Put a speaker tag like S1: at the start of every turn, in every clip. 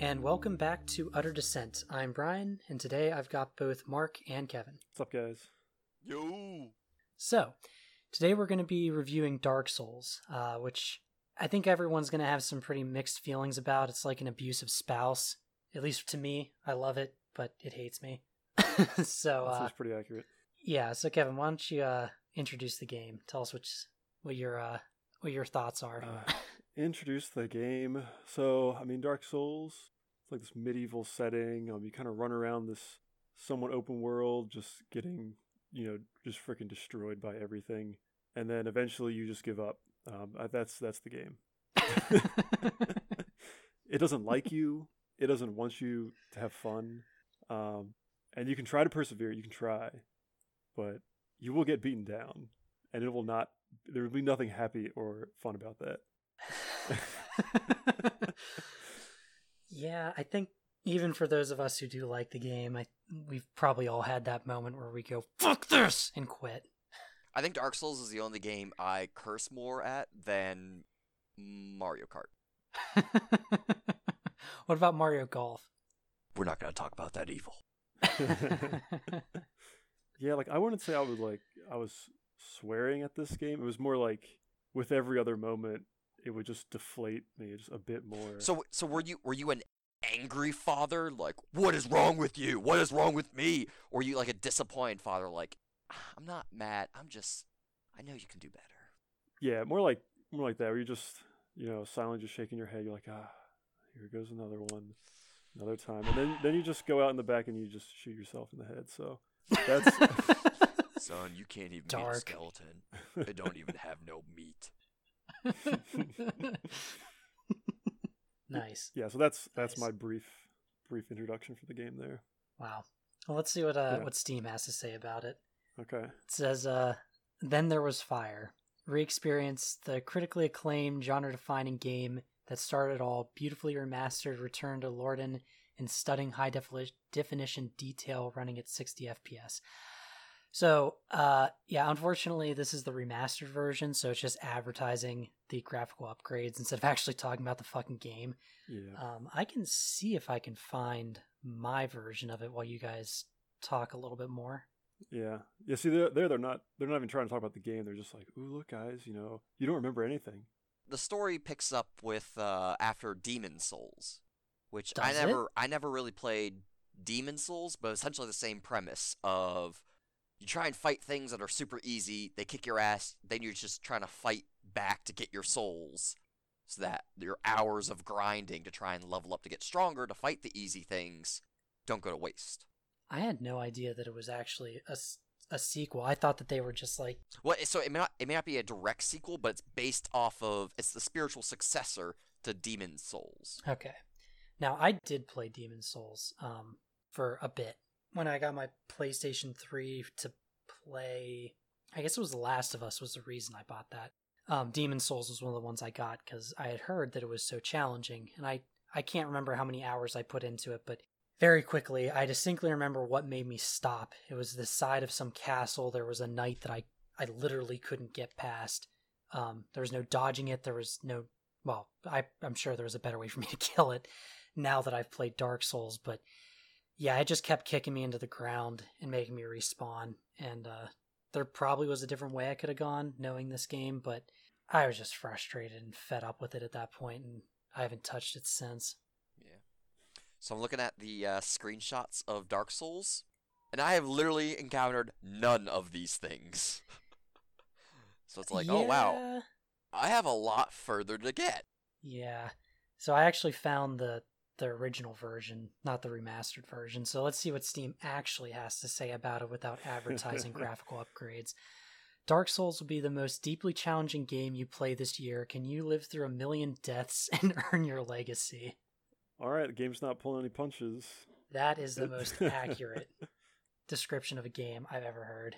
S1: and welcome back to Utter Descent. I'm Brian, and today I've got both Mark and Kevin.
S2: What's up, guys?
S3: Yo.
S1: So, today we're going to be reviewing Dark Souls, uh, which I think everyone's going to have some pretty mixed feelings about. It's like an abusive spouse, at least to me. I love it, but it hates me. so,
S2: That
S1: uh,
S2: seems pretty accurate.
S1: yeah. So, Kevin, why don't you uh, introduce the game? Tell us which what your uh, what your thoughts are.
S2: Introduce the game. So, I mean, Dark Souls. It's like this medieval setting. Um, you kind of run around this somewhat open world, just getting, you know, just freaking destroyed by everything, and then eventually you just give up. Um, uh, that's that's the game. it doesn't like you. It doesn't want you to have fun. Um, and you can try to persevere. You can try, but you will get beaten down, and it will not. There will be nothing happy or fun about that.
S1: Yeah, I think even for those of us who do like the game, I we've probably all had that moment where we go "fuck this" and quit.
S3: I think Dark Souls is the only game I curse more at than Mario Kart.
S1: what about Mario Golf?
S3: We're not going to talk about that evil.
S2: yeah, like I wouldn't say I was like I was swearing at this game. It was more like with every other moment, it would just deflate me just a bit more.
S3: So so were you were you an angry father like what is wrong with you? What is wrong with me? Or were you like a disappointed father like "Ah, I'm not mad. I'm just I know you can do better.
S2: yeah, more like more like that. Where you just you know silently just shaking your head. You're like ah, here goes another one, another time, and then then you just go out in the back and you just shoot yourself in the head. So that's
S3: Son, you can't even
S1: Dark.
S3: beat a skeleton. I don't even have no meat.
S1: nice.
S2: yeah. So that's that's
S1: Nice.
S2: my brief brief introduction for the game there.
S1: Wow. Well, let's see what uh,
S2: Yeah.
S1: what Steam has to say about it.
S2: Okay.
S1: It says, uh, Then There Was Fire. Re experience the critically acclaimed genre defining game that started it all, beautifully remastered, return to Lordran in stunning high defini- definition detail running at 60 FPS. So, uh, yeah, unfortunately, this is the remastered version, so it's just advertising the graphical upgrades instead of actually talking about the fucking game.
S2: Yeah.
S1: Um, I can see if I can find my version of it while you guys talk a little bit more.
S2: Yeah, yeah. See, they're, they're they're not they're not even trying to talk about the game. They're just like, "Ooh, look, guys, you know, you don't remember anything."
S3: The story picks up with uh after Demon Souls, which I
S1: Does it?
S3: never I never really played Demon Souls, but essentially the same premise of you try and fight things that are super easy, they kick your ass, then you're just trying to fight back to get your souls. So that your hours of grinding to try and level up to get stronger to fight the easy things don't go to waste.
S1: I had no idea that it was actually a, a sequel. I thought that they were just like,
S3: Well, so it may not it may not be a direct sequel, but it's based off of it's the spiritual successor to Demon Souls.
S1: okay. Now, I did play Demon Souls um, for a bit. When I got my PlayStation 3 to play, I guess it was The Last of Us was the reason I bought that. Um, Demon Souls was one of the ones I got because I had heard that it was so challenging, and I I can't remember how many hours I put into it, but very quickly I distinctly remember what made me stop. It was the side of some castle. There was a knight that I I literally couldn't get past. Um, there was no dodging it. There was no well, I I'm sure there was a better way for me to kill it. Now that I've played Dark Souls, but yeah, it just kept kicking me into the ground and making me respawn. And uh, there probably was a different way I could have gone knowing this game, but I was just frustrated and fed up with it at that point, and I haven't touched it since.
S3: Yeah. So I'm looking at the uh, screenshots of Dark Souls, and I have literally encountered none of these things. so it's like, oh wow, I have a lot further to get.
S1: Yeah. So I actually found the the original version, not the remastered version. So let's see what Steam actually has to say about it without advertising graphical upgrades. Dark Souls will be the most deeply challenging game you play this year. Can you live through a million deaths and earn your legacy?
S2: All right, the game's not pulling any punches.
S1: That is the most accurate description of a game I've ever heard.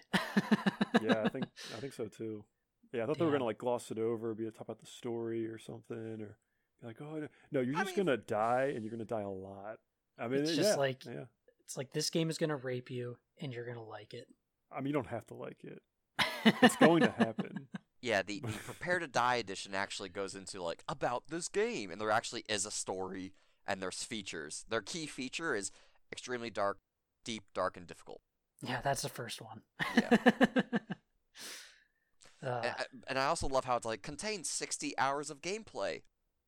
S2: yeah, I think I think so too. Yeah, I thought they were gonna like gloss it over, be a talk about the story or something, or be like, oh no, no you're
S3: I
S2: just
S3: mean-
S2: gonna die, and you're gonna die a lot. I mean,
S1: It's
S2: it-
S1: just
S2: yeah,
S1: like-
S2: yeah.
S1: it's like this game is going to rape you and you're going to like it.
S2: I mean, you don't have to like it. It's going to happen.
S3: Yeah, the, the Prepare to Die edition actually goes into like about this game, and there actually is a story and there's features. Their key feature is extremely dark, deep, dark, and difficult.
S1: Yeah, that's the first one.
S3: Yeah.
S1: uh,
S3: And, I- and I also love how it's like contains 60 hours of gameplay.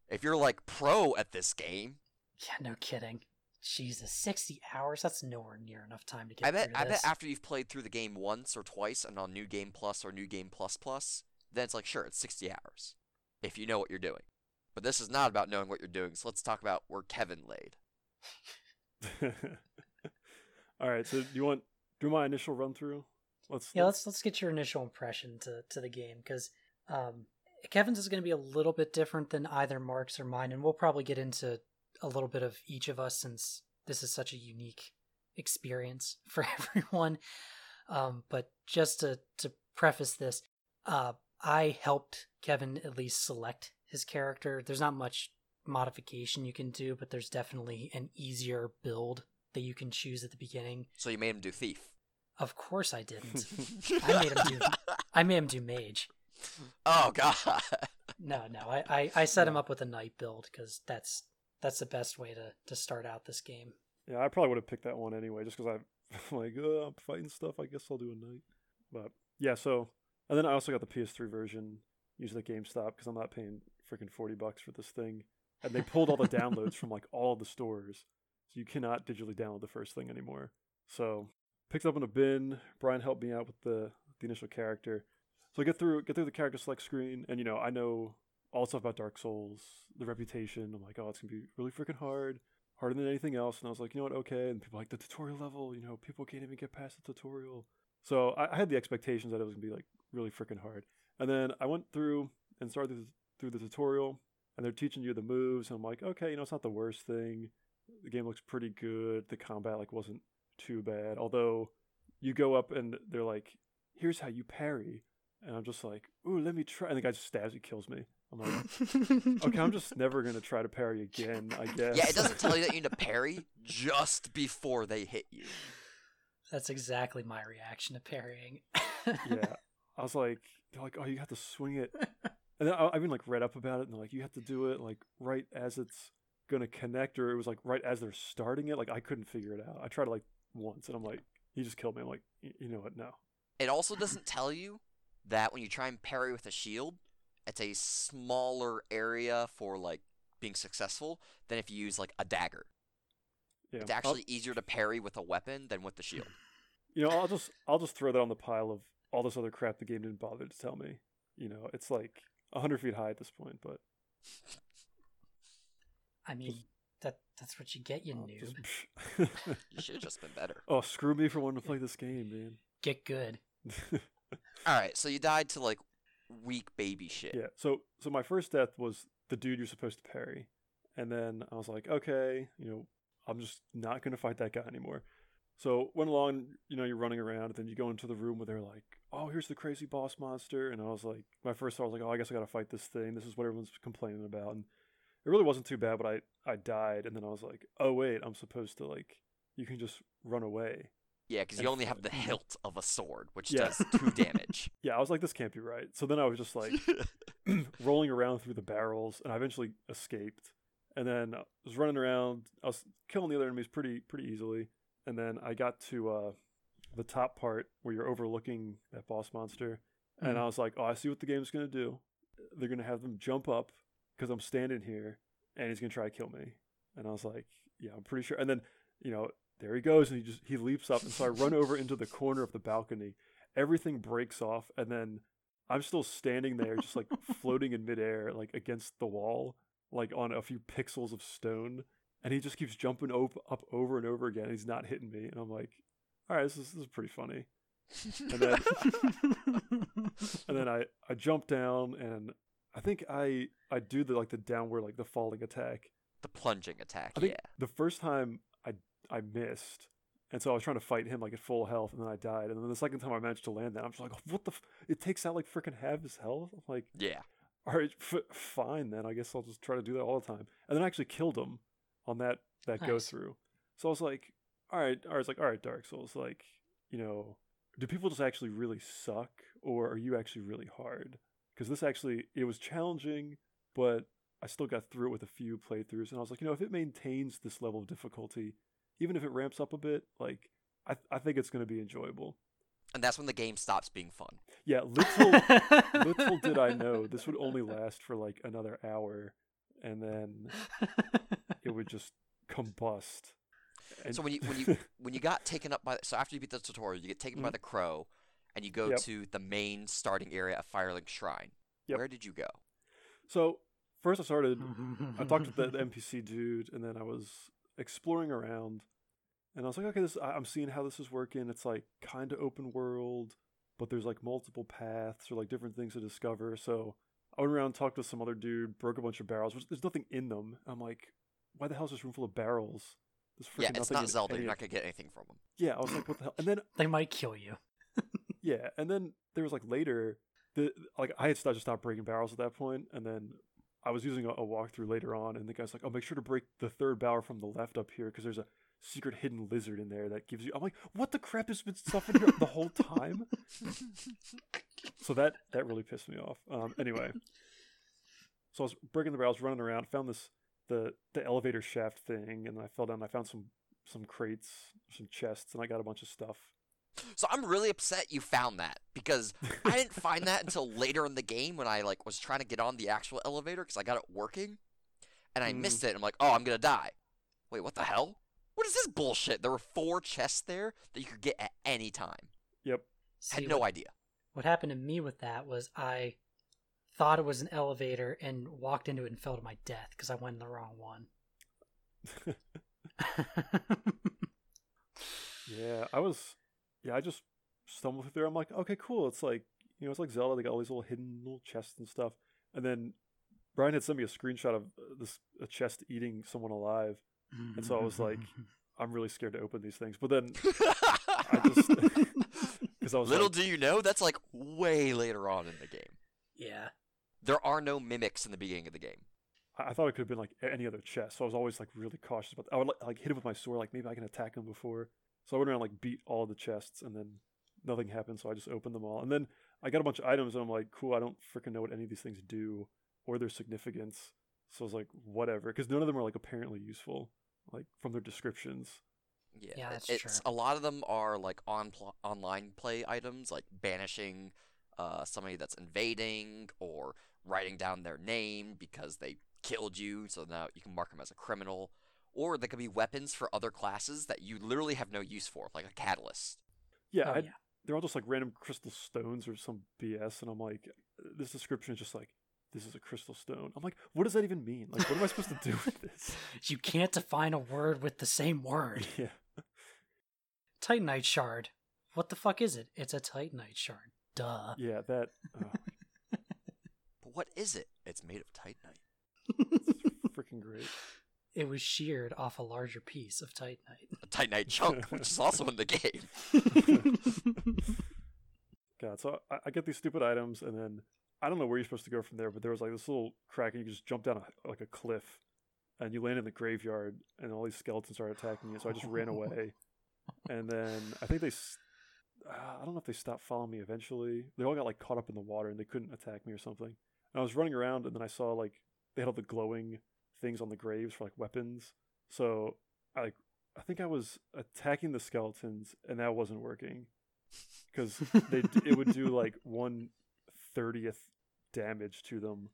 S3: If you're like pro at this game,
S1: yeah, no kidding. Jesus, sixty hours? That's nowhere near enough time to get
S3: I bet
S1: through
S3: I bet after you've played through the game once or twice and on New Game Plus or New Game Plus Plus, then it's like sure, it's 60 hours if you know what you're doing. But this is not about knowing what you're doing. So let's talk about where Kevin laid.
S2: All right, so do you want do my initial run through? Let's
S1: yeah, let's let's get your initial impression to to the game because um, Kevin's is going to be a little bit different than either Mark's or mine, and we'll probably get into a little bit of each of us since this is such a unique experience for everyone. Um, but just to to preface this, uh, I helped Kevin at least select his character. There's not much modification you can do, but there's definitely an easier build that you can choose at the beginning.
S3: So you made him do thief.
S1: Of course, I didn't. I made him do. I made him do mage.
S3: oh god.
S1: No, no. I, I, I set him up with a knight build because that's that's the best way to to start out this game.
S2: Yeah, I probably would have picked that one anyway, just because I'm like, oh, I'm fighting stuff. I guess I'll do a knight. But yeah, so and then I also got the PS3 version using the GameStop because I'm not paying freaking forty bucks for this thing. And they pulled all the downloads from like all the stores, so you cannot digitally download the first thing anymore. So picked up in a bin. Brian helped me out with the the initial character. So I get through get through the character select screen, and you know I know all stuff about Dark Souls, the reputation. I'm like, oh, it's gonna be really freaking hard harder than anything else. And I was like, you know what, okay. And people like the tutorial level, you know, people can't even get past the tutorial. So I, I had the expectations that it was gonna be like really freaking hard. And then I went through and started through the tutorial, and they're teaching you the moves. And I'm like, okay, you know, it's not the worst thing. The game looks pretty good. The combat like wasn't too bad. Although you go up and they're like, here's how you parry. And I'm just like, ooh, let me try. And the guy just stabs me, kills me. I'm like, okay, I'm just never gonna try to parry again. I guess.
S3: yeah, it doesn't tell you that you need to parry just before they hit you.
S1: That's exactly my reaction to parrying.
S2: yeah, I was like, they're like, oh, you have to swing it, and then I, I even like read up about it, and they're like, you have to do it like right as it's gonna connect, or it was like right as they're starting it. Like I couldn't figure it out. I tried it like once, and I'm like, he just killed me. I'm like, "Y- you know what? No.
S3: It also doesn't tell you that when you try and parry with a shield, it's a smaller area for like being successful than if you use like a dagger.
S2: Yeah,
S3: It's
S2: I'll-
S3: actually easier to parry with a weapon than with the shield.
S2: you know, I'll just I'll just throw that on the pile of all this other crap the game didn't bother to tell me. You know, it's like hundred feet high at this point, but
S1: I mean, that that's what you get, you
S2: I'll
S1: noob.
S2: just-
S3: You should have just been better.
S2: oh, screw me for wanting to play this game, man.
S1: Get good.
S3: All right, so you died to like weak baby shit.
S2: Yeah. So so my first death was the dude you're supposed to parry, and then I was like, okay, you know, I'm just not gonna fight that guy anymore. So went along, you know, you're running around, and then you go into the room where they're like, oh, here's the crazy boss monster, and I was like, my first thought was like, oh, I guess I gotta fight this thing. This is what everyone's complaining about, and it really wasn't too bad, but I I died, and then I was like, oh wait, I'm supposed to like, you can just run away.
S3: Yeah, because you only have the hilt of a sword, which
S2: Yeah.
S3: does two damage.
S2: Yeah, I was like, this can't be right. So then I was just like, rolling around through the barrels, and I eventually escaped. And then I was running around. I was killing the other enemies pretty pretty easily. And then I got to uh, the top part where you're overlooking that boss monster, and
S1: Mhm.
S2: I was like, oh, I see what the game's gonna do. They're gonna have them jump up because I'm standing here, and he's gonna try to kill me. And I was like, yeah, I'm pretty sure. And then you know, there he goes, and he just he leaps up, and so I run over into the corner of the balcony. Everything breaks off, and then I'm still standing there, just like floating in midair, like against the wall, like on a few pixels of stone. And he just keeps jumping op- up over and over again. He's not hitting me, and I'm like, all right, this is this is pretty funny. And then and then I I jump down, and I think I I do the like the downward like the falling attack.
S3: the plunging attack,
S2: I think
S3: yeah.
S2: the first time I missed, and so I was trying to fight him like at full health, and then I died. And then the second time I managed to land that, I'm just like, what the? F-? It takes out like freaking half his health. I'm like,
S3: Yeah.
S2: all right, f- fine then. I guess I'll just try to do that all the time. And then I actually killed him on that that go through. So I was like, all right, I was like, all right, Dark Souls, like, you know, do people just actually really suck, or are you actually really hard? Because this actually it was challenging, but I still got through it with a few playthroughs, and I was like, you know, if it maintains this level of difficulty, even if it ramps up a bit, like I I think it's going to be enjoyable.
S3: And that's when the game stops being fun.
S2: Yeah, little little did I know this would only last for like another hour, and then it would just combust. And
S3: So when you when you when you got taken up by so after you beat the tutorial, you get taken by
S2: Mhm.
S3: the crow, and you go
S2: Yep.
S3: to the main starting area of Firelink Shrine.
S2: Yep.
S3: Where did you go?
S2: so first I started I talked to the NPC dude, and then I was exploring around, and I was like, okay, this I- I'm seeing how this is working. It's like kind of open world, but there's like multiple paths or like different things to discover. So I went around, talked to some other dude, broke a bunch of barrels. Which, there's nothing in them. I'm like, why the hell is this room full of barrels? There's
S3: Yeah,
S2: freaking
S3: it's
S2: nothing
S3: not Zelda. You're
S2: of-
S3: not gonna get anything from them.
S2: Yeah, I was like, what the hell? And then
S1: they might kill you.
S2: yeah, and then there was like later, the like I had started to stop breaking barrels at that point, and then I was using a, a walkthrough later on, and the guy's like, "Oh, make sure to break the third bower from the left up here because there's a secret hidden lizard in there that gives you." I'm like, "What the crap has been stuff in here the whole time?" so that that really pissed me off. Um, anyway, so I was breaking the barrels, running around, found this the the elevator shaft thing, and I fell down. I found some some crates, some chests, and I got a bunch of stuff.
S3: So I'm really upset you found that because I didn't find that until later in the game when I like was trying to get on the actual elevator because I got it working, and I
S2: Mm.
S3: missed it. I'm like, oh, I'm gonna die. Wait, what the hell? What is this bullshit? There were four chests there that you could get at any time.
S2: Yep.
S1: See,
S3: Had no
S1: what,
S3: idea.
S1: what happened to me with that was I thought it was an elevator and walked into it and fell to my death because I went in the wrong one.
S2: Yeah, I was. Yeah, I just stumbled through there. I'm like, okay, cool. It's like you know, it's like Zelda. They got all these little hidden little chests and stuff. And then Brian had sent me a screenshot of uh, this a chest eating someone alive. And so I was like, I'm really scared to open these things. But then I just because I was
S3: Little
S2: like,
S3: do you know, that's like way later on in the game.
S1: yeah.
S3: There are no mimics in the beginning of the game.
S2: I I thought it could have been like any other chest. So I was always like really cautious about. I would like, like hit him with my sword. Like maybe I can attack him before. So I went around like beat all the chests, and then nothing happened. So I just opened them all, and then I got a bunch of items, and I'm like, cool. I don't freaking know what any of these things do or their significance. So I was like, whatever, because none of them are like apparently useful, like from their descriptions.
S3: Yeah,
S1: Yeah, that's
S3: it's
S1: true.
S3: a lot of them are like on pl- online play items, like banishing uh, somebody that's invading or writing down their name because they killed you, so now you can mark them as a criminal. Or they could be weapons for other classes that you literally have no use for, like a catalyst.
S2: Yeah,
S1: Oh,
S2: I,
S1: yeah.
S2: they're all just like random crystal stones or some BS, and I'm like, this description is just like, this is a crystal stone. I'm like, what does that even mean? Like, what am I supposed to do with this?
S1: You can't define a word with the same word.
S2: Yeah.
S1: Titanite shard. What the fuck is it? It's a Titanite shard. Duh.
S2: Yeah, that. Uh,
S3: But what is it? It's made of titanite.
S2: it's freaking great.
S1: It was sheared off a larger piece of Titanite.
S3: A titanite chunk, which is also in the game.
S2: God, so I, I get these stupid items, and then I don't know where you're supposed to go from there, but there was like this little crack, and you just jump down a, like a cliff, and you land in the graveyard, and all these skeletons started attacking you. So I just ran away, and then I think they. s- Uh, I don't know if they stopped following me eventually. They all got like caught up in the water and they couldn't attack me or something. And I was running around and then I saw like they had all the glowing things on the graves for like weapons. So I I think I was attacking the skeletons and that wasn't working because they it would do like one thirtieth damage to them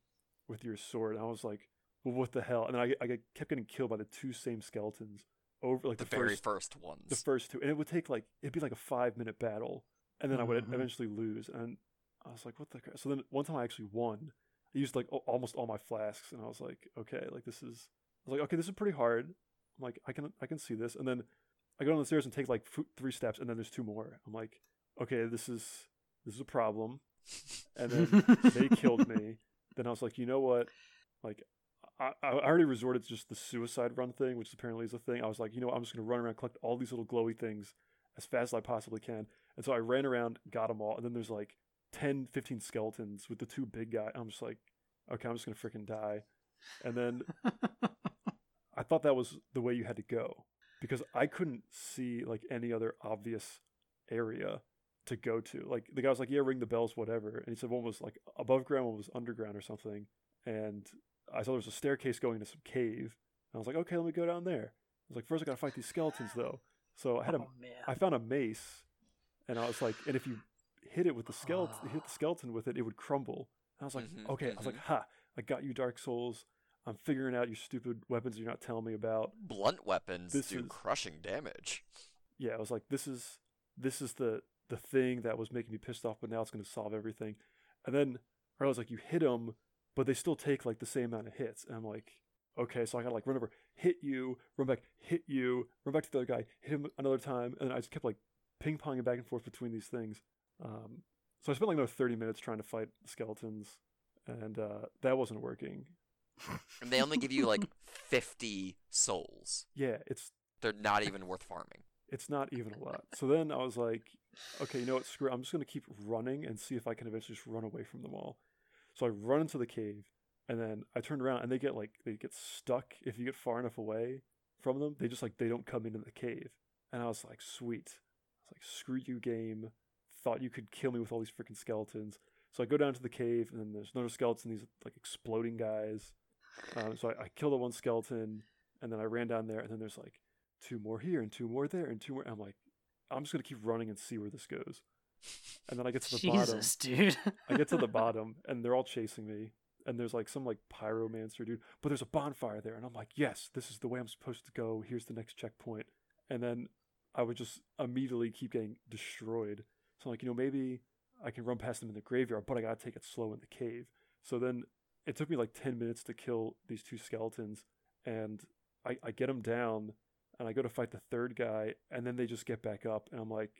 S2: with your sword. And I was like, well, what the hell? And then I, I kept getting killed by the two same skeletons over like
S3: The,
S2: the,
S3: very
S2: first
S3: first ones.
S2: the first two, and it would take like it'd be like a five minute battle, and then I would
S1: Mhm.
S2: eventually lose. And I was like, "What the?" Crap? So then one time I actually won. I used like almost all my flasks, and I was like, "Okay, like this is." I was like, "Okay, this is pretty hard." I'm like, "I can I can see this." And then I go down the stairs and take like three steps, and then there's two more. I'm like, "Okay, this is this is a problem." And then they killed me. Then I was like, you know what? Like, I, I already resorted to just the suicide run thing, which apparently is a thing. I was like, you know, what? I'm just gonna run around, collect all these little glowy things as fast as I possibly can. And so I ran around, got them all, and then there's like 10, 15 skeletons with the two big guys. I'm just like, okay, I'm just gonna freaking die. And then I thought that was the way you had to go because I couldn't see like any other obvious area to go to. Like the guy was like, "Yeah, ring the bells, whatever," and he said one was like above ground, one was underground or something. And I saw there was a staircase going into some cave. And I was like, okay, let me go down there. I was like, first I gotta fight these skeletons though. So I had a,
S1: oh man.
S2: I found a mace, and I was like, and if you hit it with the skeleton, hit the skeleton with it, it would crumble. And I was like,
S3: Mhm,
S2: okay. I was like, ha, I got you, Dark Souls. I'm figuring out your stupid weapons you're not telling me about.
S3: Blunt weapons
S2: This
S3: do
S2: is-
S3: crushing damage.
S2: Yeah, I was like, this is this is the the thing that was making me pissed off, but now it's gonna solve everything. And then I was like, you hit them, but they still take like the same amount of hits. And I'm like, okay, so I gotta like run over, hit you, run back, hit you, run back to the other guy, hit him another time, and I just kept like ping ponging back and forth between these things. Um, so I spent like another 30 minutes trying to fight skeletons, and uh, that wasn't working.
S3: And they only give you like 50 souls.
S2: Yeah, it's
S3: They're not even worth farming.
S2: it's not even a lot. So then I was like, okay, you know what? Screw. it. I'm just gonna keep running and see if I can eventually just run away from them all. So I run into the cave, and then I turn around, and they get like they get stuck if you get far enough away from them. They just like they don't come into the cave, and I was like, sweet. I was like, screw you, game. Thought you could kill me with all these freaking skeletons. So I go down to the cave, and then there's another skeleton. These like exploding guys. Um, so I, I kill the one skeleton, and then I ran down there, and then there's like two more here and two more there and two more. I'm like, I'm just gonna keep running and see where this goes. And then I get to the bottom.
S1: Jesus, dude.
S2: I get to the bottom, and they're all chasing me. And there's like some like pyromancer dude, but there's a bonfire there, and I'm like, yes, this is the way I'm supposed to go. Here's the next checkpoint. And then I would just immediately keep getting destroyed. So I'm like, you know, maybe I can run past them in the graveyard, but I gotta take it slow in the cave. So then it took me like 10 minutes to kill these two skeletons, and I, I get them down, and I go to fight the third guy, and then they just get back up, and I'm like,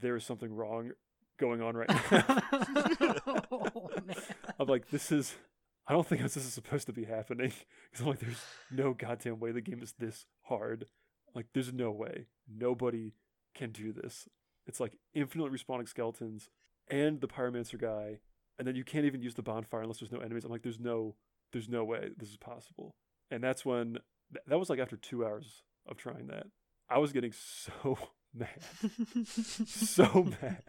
S2: there is something wrong going on right now.
S1: oh.
S2: I'm like, this is. I don't think this is supposed to be happening. Because I'm like, there's no goddamn way the game is this hard. Like, there's no way. Nobody can do this. It's like infinitely respawning skeletons and the pyromancer guy, and then you can't even use the bonfire unless there's no enemies. I'm like, there's no, there's no way this is possible. And that's when th- that was like after two hours of trying that. I was getting so mad, so mad.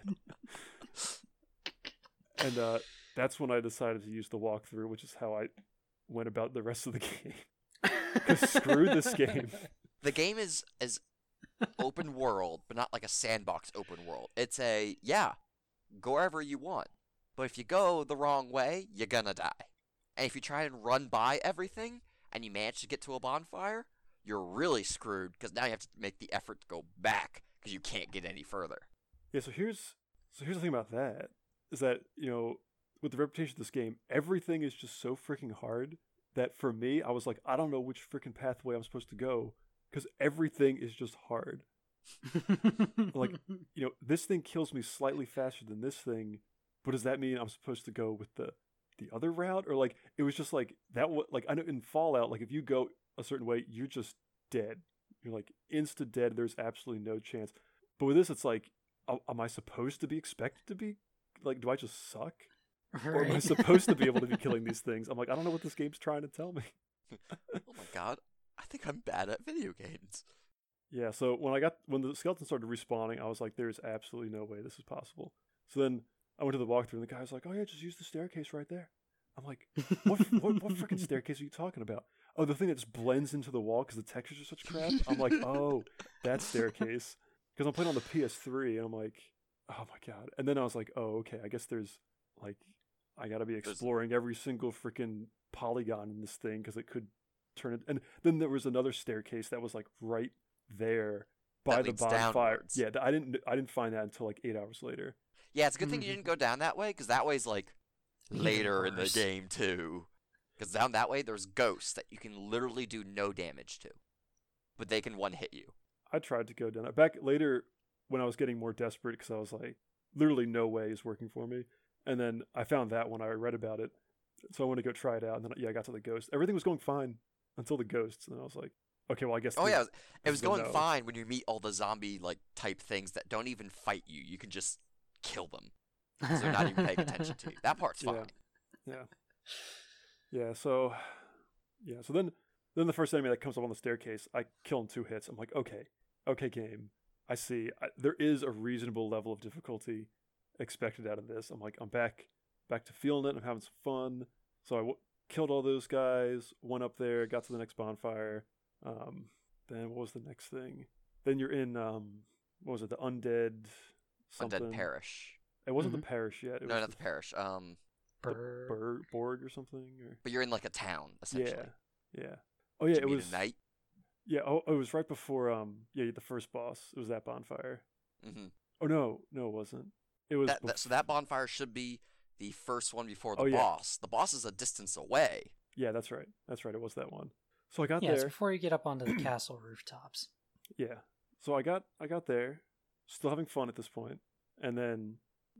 S2: And uh, that's when I decided to use the walkthrough, which is how I went about the rest of the game. screw this game.
S3: The game is is open world, but not like a sandbox open world. It's a yeah, go wherever you want. But if you go the wrong way, you're gonna die. And if you try and run by everything and you manage to get to a bonfire, you're really screwed because now you have to make the effort to go back because you can't get any further.
S2: Yeah, so here's so here's the thing about that is that you know with the reputation of this game, everything is just so freaking hard that for me, I was like, I don't know which freaking pathway I'm supposed to go because everything is just hard. Like, You know, this thing kills me slightly faster than this thing, but does that mean I'm supposed to go with the the other route or like it was just like that? What like I know in Fallout, like if you go a certain way, you're just dead. You're like insta dead. There's absolutely no chance. But with this, it's like, am I supposed to be expected to be like? Do I just suck? Or am I supposed to be able to be killing these things? I'm like, I don't know what this game's trying to tell me.
S3: Oh my god, think I'm bad at video games.
S2: Yeah, so when I got when the skeleton started respawning, I was like, "There's absolutely no way this is possible." So then I went to the walkthrough, and the guy was like, "Oh yeah, just use the staircase right there." I'm like, "What? what, what freaking staircase are you talking about?" Oh, the thing that just blends into the wall because the textures are such crap. I'm like, "Oh, that staircase," because I'm playing on the PS3, and I'm like, "Oh my god!" And then I was like, "Oh, okay, I guess there's like, I got to be exploring every single freaking polygon in this thing because it could turn it." And then there was another staircase that was like right there by
S3: That
S2: the
S3: leads
S2: bonfire.
S3: downwards.
S2: Yeah, I didn't I didn't find that until like eight hours later.
S3: Yeah, it's a good thing you
S1: Mhm.
S3: didn't go down that way because that way's like later in the game too. Because down that way, there's ghosts that you can literally do no damage to, but they can one hit you.
S2: I tried to go down that back later when I was getting more desperate because I was like, literally no way is working for me. And then I found that when I read about it, so I wanted to go try it out. And then yeah, I got to the ghost. Everything was going fine until the ghosts, and I was like, okay, well I guess.
S3: Oh
S2: this-
S3: yeah, it was, it was going
S2: no.
S3: fine when you meet all the zombie like type things that don't even fight you. You can just kill them. So they're not even paying attention to you. That part's fine.
S2: Yeah. Yeah, so yeah, so then then the first enemy that comes up on the staircase, I kill him two hits. I'm like, okay, okay, game. I see. I, there is a reasonable level of difficulty expected out of this. I'm like, I'm back, back to feeling it. I'm having some fun. So I w- killed all those guys. Went up there, got to the next bonfire. Um, then what was the next thing? Then you're in um, what was it? The undead something.
S3: Undead Parish.
S2: It wasn't
S1: Mhm.
S2: the parish yet. It
S3: No,
S2: was
S3: not the parish. Um,
S2: the
S1: Brr.
S2: Bur- Borg or something. Or
S3: but you're in like a town essentially.
S2: yeah, yeah. Oh yeah,
S3: Did
S2: it was
S3: a knight.
S2: Yeah, oh, it was right before um yeah the first boss. It was that bonfire.
S3: hmm
S2: Oh no, no, it wasn't. It was
S3: That,
S2: bef-
S3: that, so that bonfire should be the first one before the
S2: Oh, yeah.
S3: boss. The boss is a distance away.
S2: yeah, that's right. That's right. It was that one. So I got
S1: Yeah, it's
S2: there.
S1: before you get up onto the castle rooftops.
S2: Yeah. So I got I got there, still having fun at this point. point, and then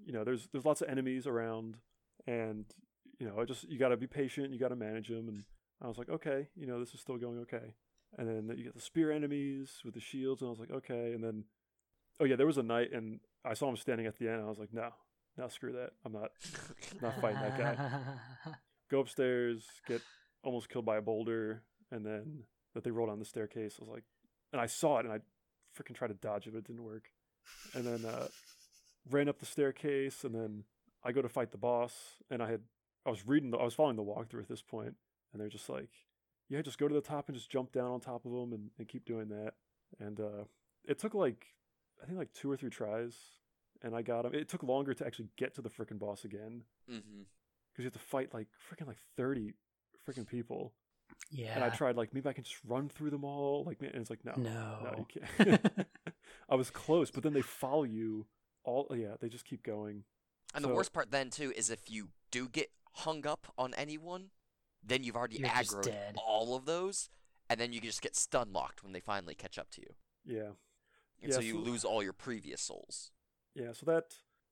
S2: you know there's there's lots of enemies around, and you know I just you got to be patient, you got to manage them, and I was like okay, you know this is still going okay, and then you get the spear enemies with the shields, and I was like okay, and then oh yeah there was a knight, and I saw him standing at the end, and I was like no, no screw that, I'm not not fighting that guy. Go upstairs, get almost killed by a boulder, and then that they rolled on the staircase. I was like, and I saw it, and I freaking tried to dodge it, but it didn't work. And then uh, ran up the staircase, and then I go to fight the boss, and I had I was reading, the, I was following the walkthrough at this point, and they're just like, yeah, just go to the top and just jump down on top of them and, and keep doing that. And uh, it took like I think like two or three tries, and I got him. It took longer to actually get to the freaking boss again
S3: mm-hmm.
S2: because you have to fight like freaking like 30 freaking people
S1: yeah.
S2: and i tried like maybe i can just run through them all like and it's like no
S1: No.
S2: no you can't i was close but then they follow you all yeah they just keep going
S3: And the worst part then too is if you do get hung up on anyone, then you've already
S1: You're
S3: aggroed all of those, and then you just get stun locked when they finally catch up to you.
S2: yeah
S3: And
S2: Yeah,
S3: so you
S2: so-
S3: lose all your previous souls.
S2: Yeah so that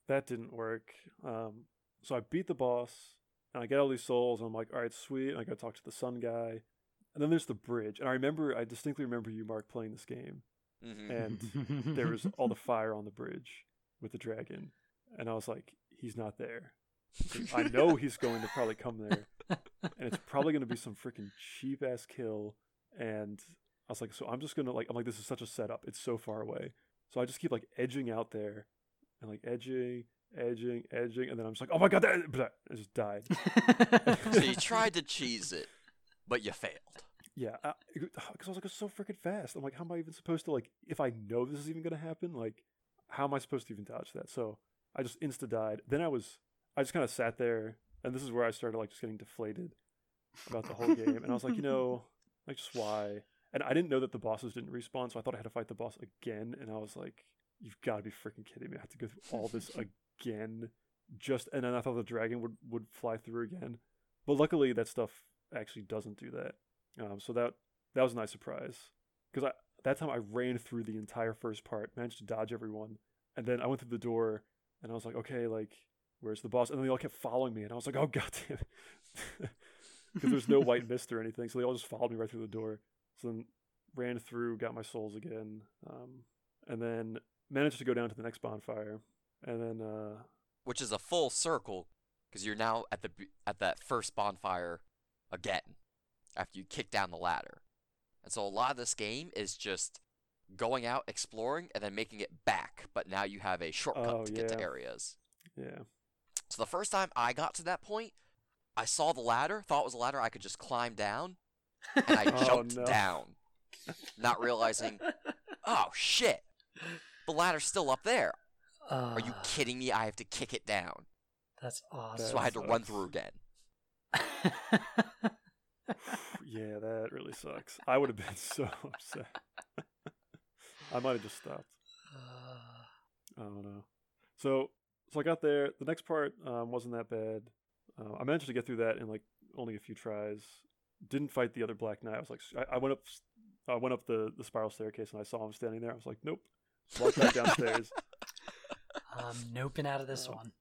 S2: that didn't work. Um so i beat the boss and i get all these souls and i'm like all right sweet and i go talk to the sun guy. And then there's the bridge and i remember i distinctly remember you mark playing this game.
S3: Hmm
S2: and there was all the fire on the bridge with the dragon and i was like he's not there. I know he's going to probably come there and it's probably going to be some freaking cheap ass kill and i was like so i'm just going to like i'm like this is such a setup. It's so far away. So i just keep like edging out there and like edging edging edging and then i'm just like oh my god that blah, i just died.
S3: So you tried to cheese it, but you failed.
S2: yeah because i was like it's so freaking fast. I'm like how am i even supposed to like if i know this is even going to happen like how am i supposed to even dodge that? So i just insta died then i was i just kind of sat there and this is where i started like just getting deflated about the whole game and i was like you know like just why? And i didn't know that the bosses didn't respawn so i thought i had to fight the boss again and i was like you've got to be freaking kidding me. I have to go through all this again. Just and then i thought the dragon would would fly through again. But luckily that stuff actually doesn't do that. Um, so that that was a nice surprise. Because I that time I ran through the entire first part, managed to dodge everyone, and then I went through the door, and I was like, okay, like where's the boss? And then they all kept following me, and I was like, oh god damn because there's no white mist or anything, so they all just followed me right through the door. So then ran through, got my souls again, um, and then managed to go down to the next bonfire, and then uh,
S3: which is a full circle because you're now at the at that first bonfire again after you kick down the ladder. And so a lot of this game is just going out exploring and then making it back, but now you have a shortcut
S2: Oh,
S3: to get to areas.
S2: yeah,
S3: So the first time I got to that point, I saw the ladder, thought it was a ladder I could just climb down, and I
S2: Oh,
S3: jumped
S2: no.
S3: down, not realizing, oh shit, the ladder's still up there. Are you
S1: Uh,
S3: kidding me? I have to kick it down.
S1: That's awesome.
S3: So I had to run through again.
S2: yeah, that really sucks. I would have been so upset. I might have just stopped.
S1: Uh,
S2: I don't know. So, so I got there. The next part um, wasn't that bad. Uh, I managed to get through that in like only a few tries. Didn't fight the other Black Knight. I was like, I, I went up, I went up the, the spiral staircase and I saw him standing there. I was like, nope. Walked back downstairs.
S1: I'm noping out of this
S2: Oh.
S1: one.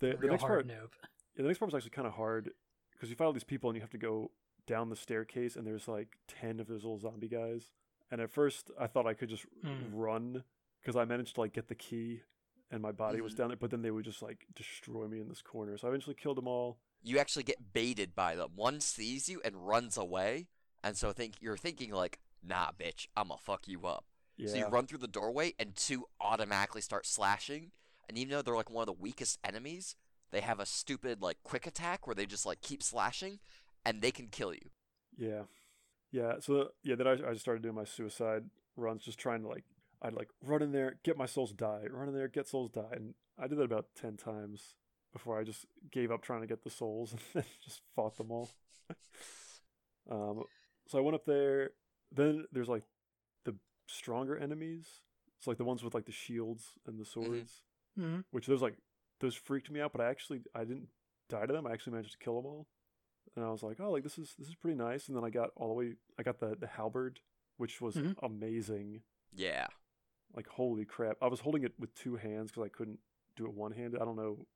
S2: The, the
S1: Real
S2: next
S1: hard
S2: part,
S1: nope.
S2: yeah, the next part was actually kind of hard because you fight all these people and you have to go down the staircase and there's like ten of those little zombie guys. And at first, I thought I could just
S1: Mm.
S2: run because I managed to like get the key and my body was
S3: Mhm.
S2: down there. But then they would just like destroy me in this corner. So I eventually killed them all.
S3: you actually get baited by them. One sees you and runs away, and so think you're thinking like, "Nah, bitch, I'ma fuck you up."
S2: Yeah,
S3: So you run through the doorway, and two automatically start slashing. And even though they're like one of the weakest enemies, they have a stupid like quick attack where they just like keep slashing, and they can kill you.
S2: Yeah, yeah. So yeah, then I I just started doing my suicide runs, just trying to like I'd like run in there, get my souls die, run in there, get souls die, and I did that about ten times before I just gave up trying to get the souls and just fought them all. um, so I went up there. Then there's like stronger enemies. It's like the ones with like the shields and the swords,
S1: hmm
S2: which those like those freaked me out. But I actually I didn't die to them. I actually managed to kill them all, and I was like, oh, like this is this is pretty nice. And then I got all the way. I got the the halberd, which was
S1: Mhm.
S2: amazing.
S3: Yeah.
S2: Like holy crap! I was holding it with two hands because I couldn't do it one handed. I don't know.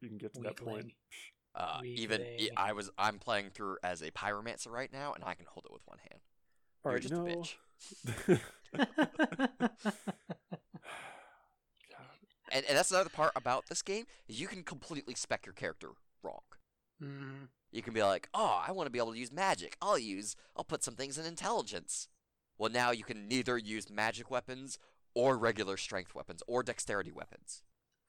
S2: You can get to that point.
S1: Weakling.
S3: Uh, even I was I'm playing through as a pyromancer right now, and I can hold it with one hand.
S2: All
S3: You're
S2: right,
S3: just
S2: no.
S3: a bitch. And, and that's another part about this game is you can completely spec your character wrong.
S1: Mhm.
S3: You can be like, oh, I want to be able to use magic. I'll use, I'll put some things in intelligence. Well, now you can neither use magic weapons or regular strength weapons or dexterity weapons.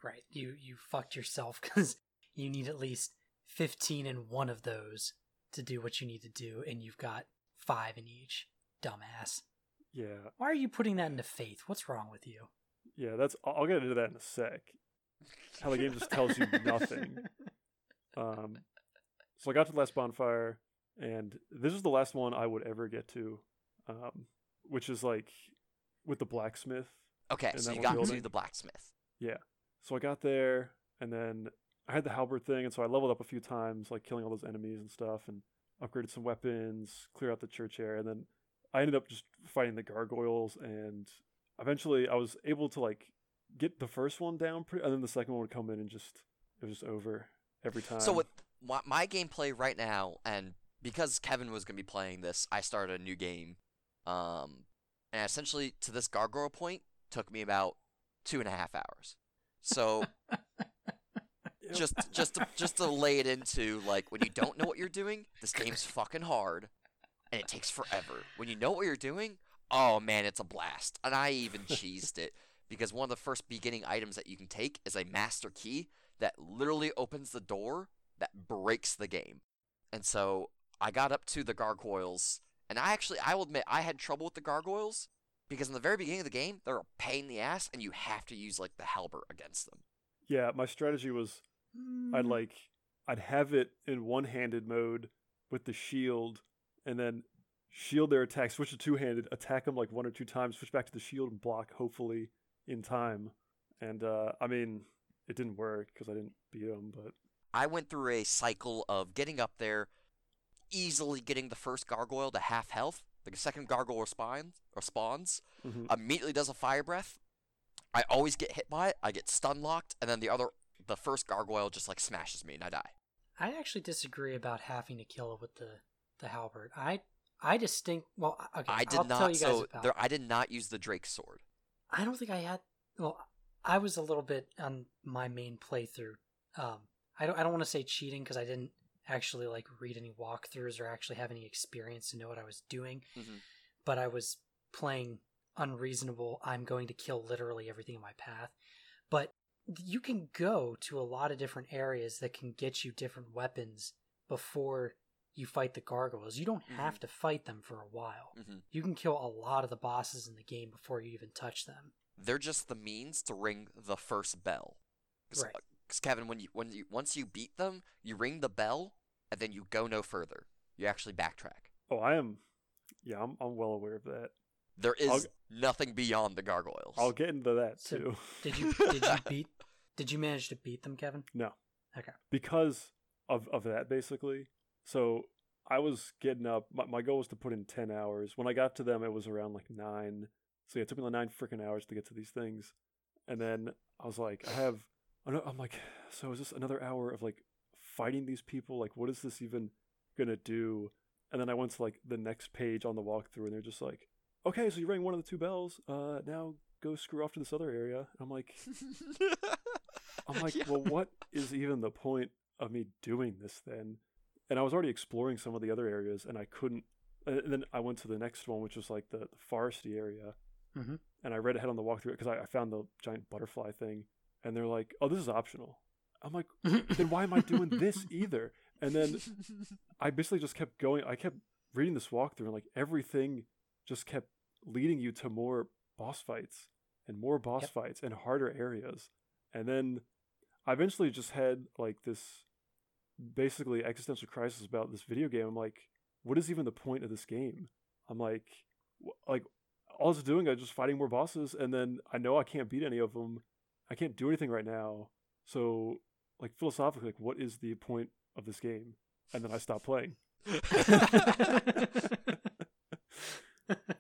S1: Right. You you fucked yourself because you need at least fifteen in one of those to do what you need to do, and you've got five in each. Dumbass.
S2: Yeah,
S1: Why are you putting that into faith? What's wrong with you?
S2: yeah. That's. I'll I'll get into that in a sec. How the game just tells you nothing. Um, so I got to the last bonfire, and this is the last one I would ever get to, um, which is like with the blacksmith.
S3: Okay, so you
S2: one
S3: got to
S2: building?
S3: the blacksmith. Yeah.
S2: So I got there, and then I had the halberd thing, and so I leveled up a few times, like killing all those enemies and stuff, and upgraded some weapons, clear out the church area, and then I ended up just fighting the gargoyles, and eventually I was able to like get the first one down, pretty, and then the second one would come in and just it was just over every time.
S3: So with my, my gameplay right now, and because Kevin was gonna be playing this, I started a new game. Um, and essentially to this gargoyle point took me about two and a half hours. So just just to, just to lay it into like when you don't know what you're doing, this game's fucking hard, and it takes forever. When you know what you're doing, oh man, it's a blast. And I even cheesed it because one of the first beginning items that you can take is a master key that literally opens the door that breaks the game. And so I got up to the gargoyles, and I actually I will admit I had trouble with the gargoyles because in the very beginning of the game they're a pain in the ass, and you have to use like the halberd against them.
S2: yeah, my strategy was I'd hmm. like I'd have it in one-handed mode with the shield, and then shield their attack, switch to two-handed, attack them like one or two times, switch back to the shield and block, hopefully in time. And uh, I mean, it didn't work because I didn't beat them, but
S3: I went through a cycle of getting up there, easily getting the first gargoyle to half health. The second gargoyle spawns, or spawns,
S2: mhm.
S3: immediately does a fire breath. I always get hit by it. I get stun locked, and then the other, the first gargoyle just like smashes me and I die.
S1: I actually disagree about having to kill it with the the halberd. I I distinct. Well, okay.
S3: I did
S1: I'll
S3: not. So there, I did not use the Drake sword.
S1: I don't think I had. Well, I was a little bit on my main playthrough. Um, I don't. I don't want to say cheating because I didn't actually like read any walkthroughs or actually have any experience to know what I was doing.
S3: Mhm.
S1: But I was playing unreasonable. I'm going to kill literally everything in my path. But you can go to a lot of different areas that can get you different weapons before you fight the gargoyles. You don't have to fight them for a while.
S3: hmm
S1: You can kill a lot of the bosses in the game before you even touch them.
S3: They're just the means to ring the first bell. Because
S1: Right.
S3: Kevin, when you when you once you beat them, you ring the bell, and then you go no further. You actually backtrack.
S2: oh, I am. Yeah, I'm I'm well aware of that.
S3: There is
S2: I'll-
S3: nothing beyond the gargoyles.
S2: I'll get into that
S1: So,
S2: too.
S1: Did you did you beat did you manage to beat them, Kevin?
S2: No.
S1: Okay.
S2: Because of of that basically. So I was getting up my, my goal was to put in ten hours. When I got to them it was around like nine. So yeah, it took me like nine freaking hours to get to these things. And then I was like, I have I'm like, so is this another hour of like fighting these people? Like what is this even gonna do? And then I went to like the next page on the walkthrough and they're just like, Okay, so you rang one of the two bells, uh now go screw off to this other area. And I'm like I'm like,
S3: Yeah.
S2: well, what is even the point of me doing this then? And I was already exploring some of the other areas, and I couldn't. And then I went to the next one, which was like the, the foresty area,
S1: Mhm.
S2: and I read ahead on the walkthrough because I, I found the giant butterfly thing, and they're like, "Oh, this is optional." I'm like, then why am I doing this either? And then I basically just kept going. I kept reading this walkthrough, and like everything just kept leading you to more boss fights and more boss
S1: Yep.
S2: fights and harder areas. And then I eventually just had like this basically existential crisis about this video game. I'm like, what is even the point of this game? I'm like, like all it's doing is just fighting more bosses, and then I know I can't beat any of them. I can't do anything right now. So, like philosophically, like, what is the point of this game? And then I stopped playing.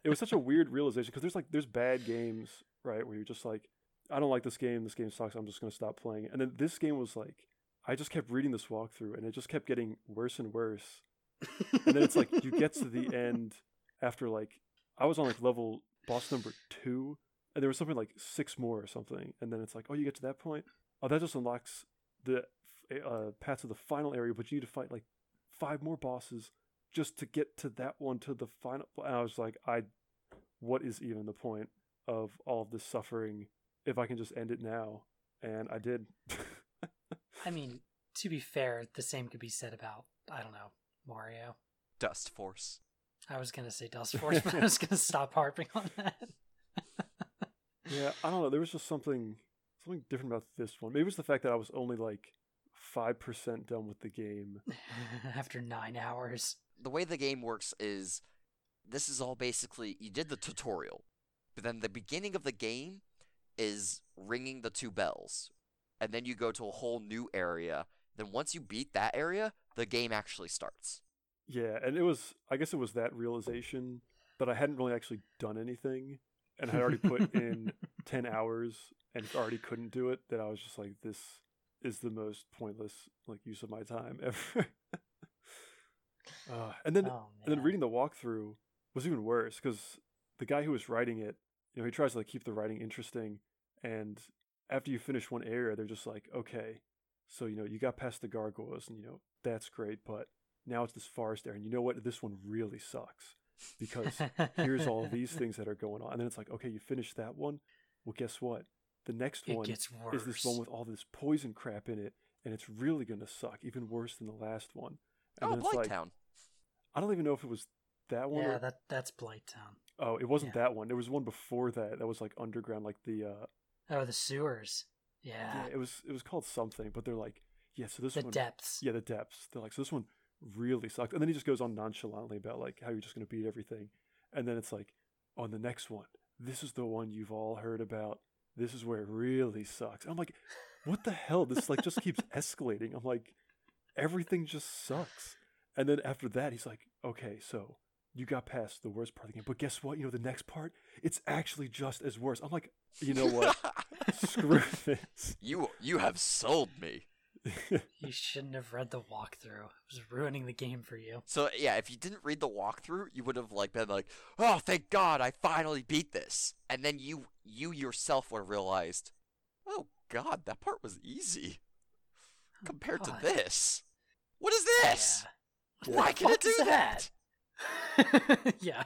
S2: it was such a weird realization because there's like there's bad games right where you're just like I don't like this game. This game sucks. I'm just gonna stop playing. And then this game was like I just kept reading this walkthrough and it just kept getting worse and worse. And then it's like you get to the end after like I was on like level boss number two and there was something like six more or something. And then it's like oh you get to that point. Oh that just unlocks the uh, path to the final area, but you need to fight like five more bosses just to get to that one to the final. And I was like, I, what is even the point of all of this suffering if I can just end it now? And I did.
S1: I mean, to be fair, the same could be said about I don't know Mario.
S3: Dustforce.
S1: I was gonna say Dustforce, but I was gonna stop harping on that.
S2: yeah, I don't know. There was just something, something different about this one. Maybe it was the fact that I was only like five percent done with the game.
S1: After nine hours.
S3: The way the game works is this is all basically you did the tutorial, but then the beginning of the game is ringing the two bells. And then you go to a whole new area. Then once you beat that area, the game actually starts.
S2: Yeah, and it was. I guess it was that realization that I hadn't really actually done anything, and I had already put in ten hours and already couldn't do it. That I was just like, this is the most pointless like use of my time ever. uh, and then
S1: oh,
S2: and then reading the walkthrough was even worse because the guy who was writing it, you know, he tries to like keep the writing interesting, and after you finish one area, they're just like, okay, so you know, you got past the gargoyles, and you know that's great, but now it's this forest area, and you know what? This one really sucks because here's all these things that are going on, and then it's like, okay, you finished that one. Well, guess what? The next
S1: it
S2: one
S1: gets worse.
S2: is this one with all this poison crap in it, and it's really gonna suck, even worse than the last one. And
S3: Oh,
S2: then it's like,
S3: Blighttown.
S2: I don't even know if it was that one.
S1: yeah,
S2: or,
S1: that that's Blighttown.
S2: oh, it wasn't
S1: yeah.
S2: that one. There was one before that. That was like underground, like the. uh
S1: Oh, the sewers. Yeah,
S2: Yeah, it was. It was called something, but they're like, yeah. So this
S1: the
S2: one,
S1: depths.
S2: yeah, the depths. They're like, so this one really sucked, and then he just goes on nonchalantly about like how you're just gonna beat everything, and then it's like, on the next one, this is the one you've all heard about. This is where it really sucks. I'm like, what the hell? This like just keeps escalating. I'm like, everything just sucks. And then after that, he's like, okay, so you got past the worst part of the game, but guess what? You know, the next part, it's actually just as worse. I'm like, you know what? Screw this.
S3: you you have sold me.
S1: You shouldn't have read the walkthrough. It was ruining the game for you.
S3: So yeah, if you didn't read the walkthrough, you would have like been like, "Oh, thank God, I finally beat this." And then you you yourself would have realized, "Oh God, that part was easy
S1: Oh,
S3: compared
S1: God.
S3: to this. What is this?
S1: Yeah.
S3: Why can it do
S1: is
S3: that?"
S1: yeah.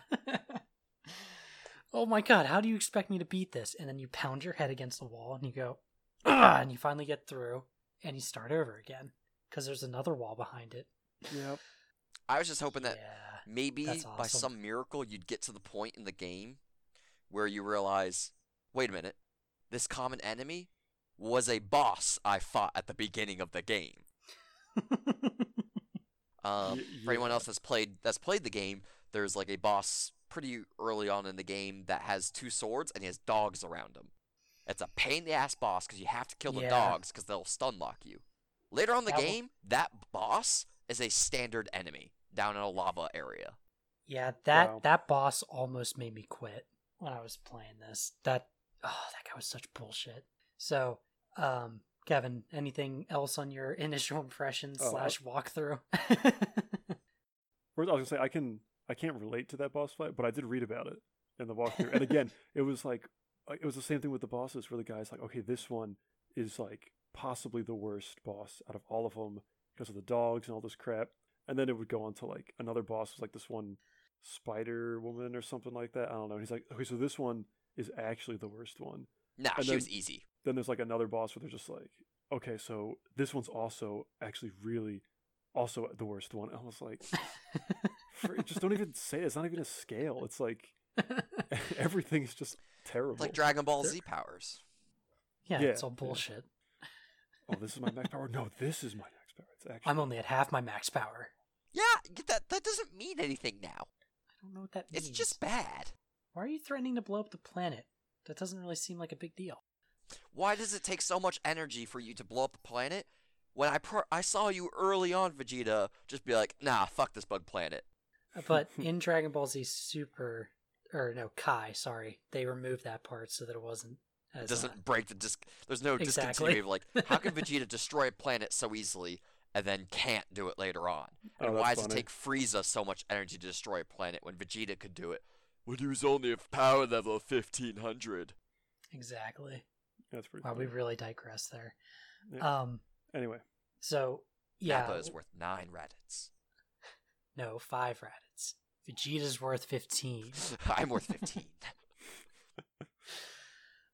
S1: oh my god, how do you expect me to beat this? And then you pound your head against the wall and you go, ah, and you finally get through and you start over again because there's another wall behind it.
S2: yep.
S3: I was just hoping that
S1: yeah.
S3: maybe
S1: That's
S3: by some miracle you'd get to the point in the game where you realize, wait a minute, this common enemy was a boss I fought at the beginning of the game. Um,
S2: Y-
S3: For anyone else that's played that's played the game, there's like a boss pretty early on in the game that has two swords and he has dogs around him. It's a pain in the ass boss because you have to kill the
S1: Yeah.
S3: dogs because they'll stun lock you. Later on in the
S1: That will-
S3: game, that boss is a standard enemy down in a lava area.
S1: yeah, that
S2: Wow.
S1: that boss almost made me quit when I was playing this. That oh, that guy was such bullshit. So, um, Kevin, anything else on your initial impressions
S2: Oh,
S1: slash walkthrough?
S2: Whereas I was gonna say I can I can't relate to that boss fight, but I did read about it in the walkthrough. and again, it was like like, it was the same thing with the bosses, where the guy's like, okay, this one is like possibly the worst boss out of all of them because of the dogs and all this crap. And then it would go on to like another boss was like this one spider woman or something like that. I don't know. And he's like, okay, so this one is actually the worst one.
S3: Nah,
S2: And
S3: she
S2: then-
S3: was easy.
S2: Then there's like another boss where they're just like, okay, so this one's also actually really also the worst one. I was like, for, just don't even say it. It's not even a scale. It's like everything's just terrible.
S3: It's like Dragon Ball Z powers.
S1: yeah,
S2: Yeah,
S1: it's all
S2: yeah.
S1: bullshit.
S2: oh, this is my max power. No, this is my max power. It's actually.
S1: I'm only at half my max power.
S3: Yeah, get that that doesn't mean anything now.
S1: I don't know what that means.
S3: It's just bad.
S1: Why are you threatening to blow up the planet? That doesn't really seem like a big deal.
S3: Why does it take so much energy for you to blow up a planet? When I pro- I saw you early on, Vegeta, just be like, nah, fuck this bug planet.
S1: But in Dragon Ball Z Super, or no, Kai, sorry, they removed that part so that it wasn't
S3: It doesn't
S1: uh,
S3: break the disc. There's no
S1: Exactly.
S3: discontinuity of like, how can Vegeta destroy a planet so easily and then can't do it later on?
S2: Oh,
S3: And
S2: that's
S3: why does
S2: funny.
S3: it take Frieza so much energy to destroy a planet when Vegeta could do it? When he was only a power level of 1500.
S1: exactly.
S2: That's pretty.
S1: Wow, we really digress there.
S2: Yeah.
S1: Um,
S2: Anyway,
S1: so yeah,
S3: Nappa is worth nine Raditz.
S1: no, five Raditz. Vegeta's worth fifteen.
S3: I'm worth 15.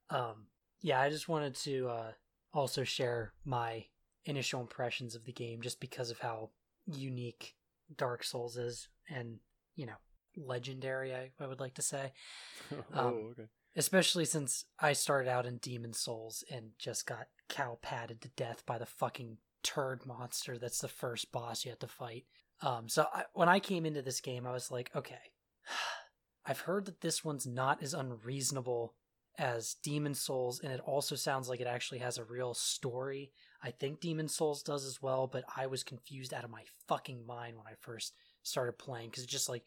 S1: Um, yeah, I just wanted to uh, also share my initial impressions of the game, just because of how unique Dark Souls is, and you know, legendary. I, I would like to say.
S2: oh,
S1: Um,
S2: okay.
S1: Especially since I started out in Demon Souls and just got cow patted to death by the fucking turd monster that's the first boss you have to fight. Um, so I, when I came into this game, I was like, okay, I've heard that this one's not as unreasonable as Demon Souls, and it also sounds like it actually has a real story. I think Demon Souls does as well, but I was confused out of my fucking mind when I first started playing because it just like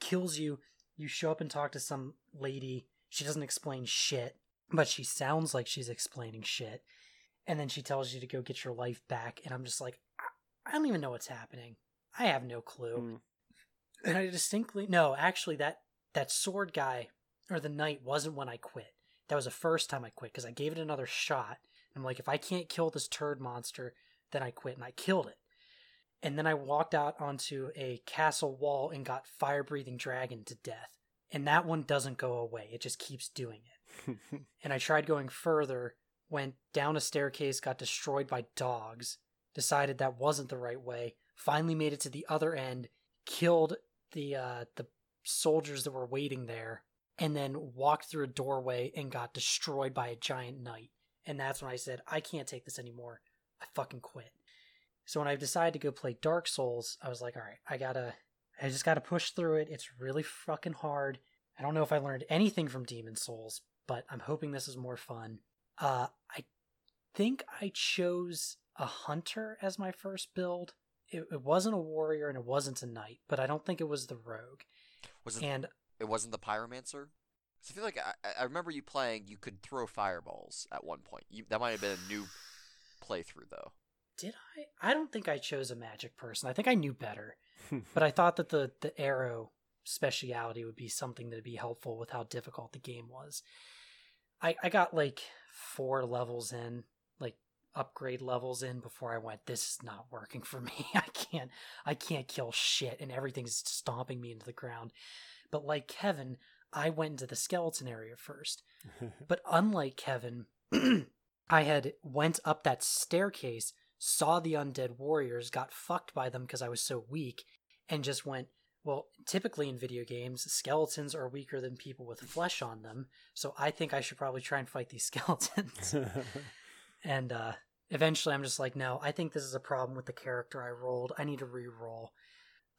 S1: kills you. You show up and talk to some lady she doesn't explain shit, but she sounds like she's explaining shit. And then she tells you to go get your life back. And I'm just like, I- don't even know what's happening. I have no clue.
S2: Mm.
S1: And I distinctly, no, actually, that, that sword guy or the knight wasn't when I quit. That was the first time I quit because I gave it another shot. I'm like, if I can't kill this turd monster, then I quit. And I killed it. And then I walked out onto a castle wall and got fire breathing dragon to death. And that one doesn't go away, it just keeps doing it. And I tried going further, went down a staircase, got destroyed by dogs, decided that wasn't the right way, finally made it to the other end, killed the uh, the soldiers that were waiting there, and then walked through a doorway and got destroyed by a giant knight. And that's when I said, I can't take this anymore. I fucking quit. So when I decided to go play Dark Souls, I was like, all right, I gotta, I just gotta push through it. It's really fucking hard. I don't know if I learned anything from Demon Souls, but I'm hoping this is more fun. Uh, I think I chose a hunter as my first build. It, it wasn't a warrior and it wasn't a knight, but I don't think it was the rogue.
S3: Was it,
S1: And
S3: it wasn't the pyromancer? I feel like I, I remember you playing. You could throw fireballs at one point. You, that might have been a new playthrough, though.
S1: did I? I don't think I chose a magic person. I think I knew better. but I thought that the the arrow speciality would be something that'd be helpful with how difficult the game was. I I got like four levels in, like upgrade levels in before I went this is not working for me. I can't I can't kill shit and everything's stomping me into the ground. But like Kevin, I went into the skeleton area first. But unlike Kevin, I had went up that staircase, saw the undead warriors, got fucked by them because I was so weak, and just went, well, typically in video games, skeletons are weaker than people with flesh on them, so I think I should probably try and fight these skeletons. and uh eventually I'm just like, no, I think this is a problem with the character I rolled. I need to re-roll.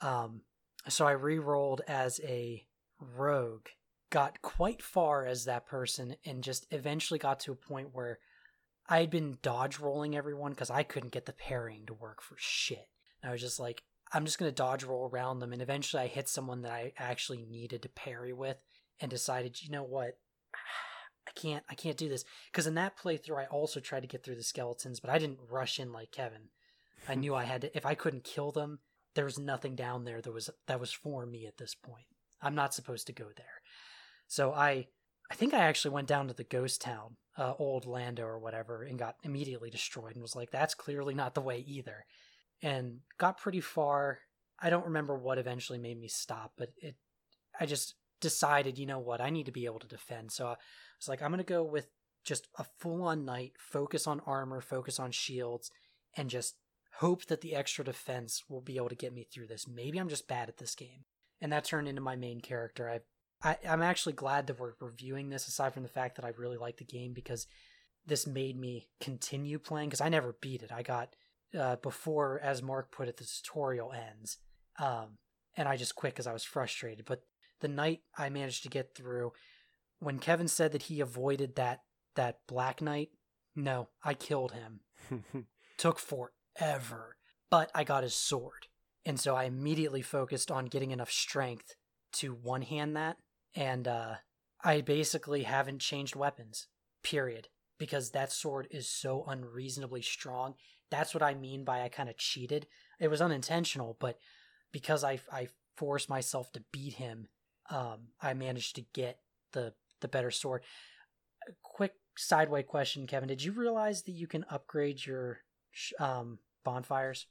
S1: Um so I re-rolled as a rogue, got quite far as that person, and just eventually got to a point where I had been dodge rolling everyone because I couldn't get the parrying to work for shit. And I was just like, I'm just gonna dodge roll around them, and eventually I hit someone that I actually needed to parry with, and decided, you know what, I can't, I can't do this because in that playthrough I also tried to get through the skeletons, but I didn't rush in like Kevin. I knew I had to. If I couldn't kill them, there was nothing down there that was that was for me at this point. I'm not supposed to go there. So I I think I actually went down to the ghost town, uh, old Londo or whatever, and got immediately destroyed and was like, that's clearly not the way either. And got pretty far. I don't remember what eventually made me stop, but it I just decided, you know what, I need to be able to defend. So I was like, I'm gonna go with just a full on knight, focus on armor, focus on shields, and just hope that the extra defense will be able to get me through this. Maybe I'm just bad at this game. And that turned into my main character. I, I I'm actually glad that we're reviewing this aside from the fact that I really like the game because this made me continue playing because I never beat it. I got uh, before, as Mark put it, the tutorial ends, um, and I just quit because I was frustrated. But the night I managed to get through, when Kevin said that he avoided that that Black Knight, no, I killed him. Took forever, but I got his sword, and so I immediately focused on getting enough strength to one hand that, and uh, I basically haven't changed weapons. Period because that sword is so unreasonably strong. That's what I mean by I kind of cheated. It was unintentional, but because I I forced myself to beat him, um, I managed to get the the better sword. A quick sideway question, Kevin: Did you realize that you can upgrade your um, bonfires?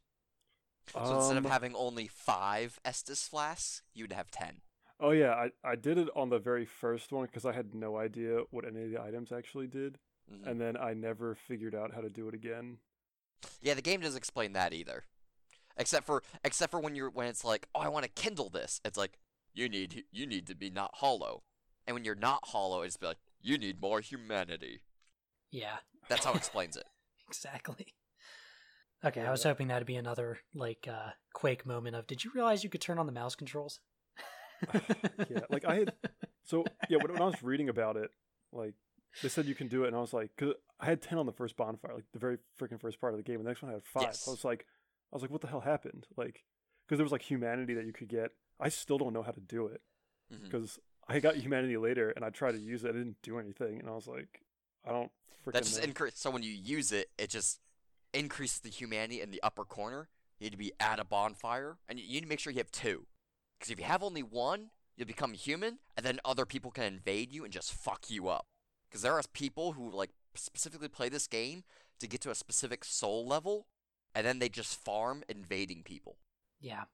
S3: So instead of
S2: Um,
S3: having only five Estus flasks, you'd have ten.
S2: Oh yeah, I, I did it on the very first one because I had no idea what any of the items actually did,
S3: Mhm.
S2: and then I never figured out how to do it again.
S3: Yeah, the game doesn't explain that either. Except for except for when you're when it's like, oh, I want to kindle this. It's like you need you need to be not hollow, and when you're not hollow, it's like you need more humanity.
S1: Yeah,
S3: That's how it explains it.
S1: exactly. Okay, I was hoping that'd be another like uh, Quake moment of. Did you realize you could turn on the mouse controls?
S2: Yeah, like, I had- So yeah, when, when I was reading about it, like they said you can do it, and I was like, because I had ten on the first bonfire, like the very freaking first part of the game. and The next one I had five.
S3: Yes.
S2: I was like, I was like, what the hell happened? Like, because there was like humanity that you could get. I still don't know how to do it
S3: mm-hmm.
S2: because I got humanity later, and I tried to use it. I didn't do anything, and I was like, I don't freaking
S3: That just increase. So when you use it, it just increases the humanity in the upper corner. You need to be at a bonfire, and you need to make sure you have two. Because if you have only one, you'll become human, and then other people can invade you and just fuck you up. Because there are people who like specifically play this game to get to a specific soul level, and then they just farm invading people.
S1: yeah,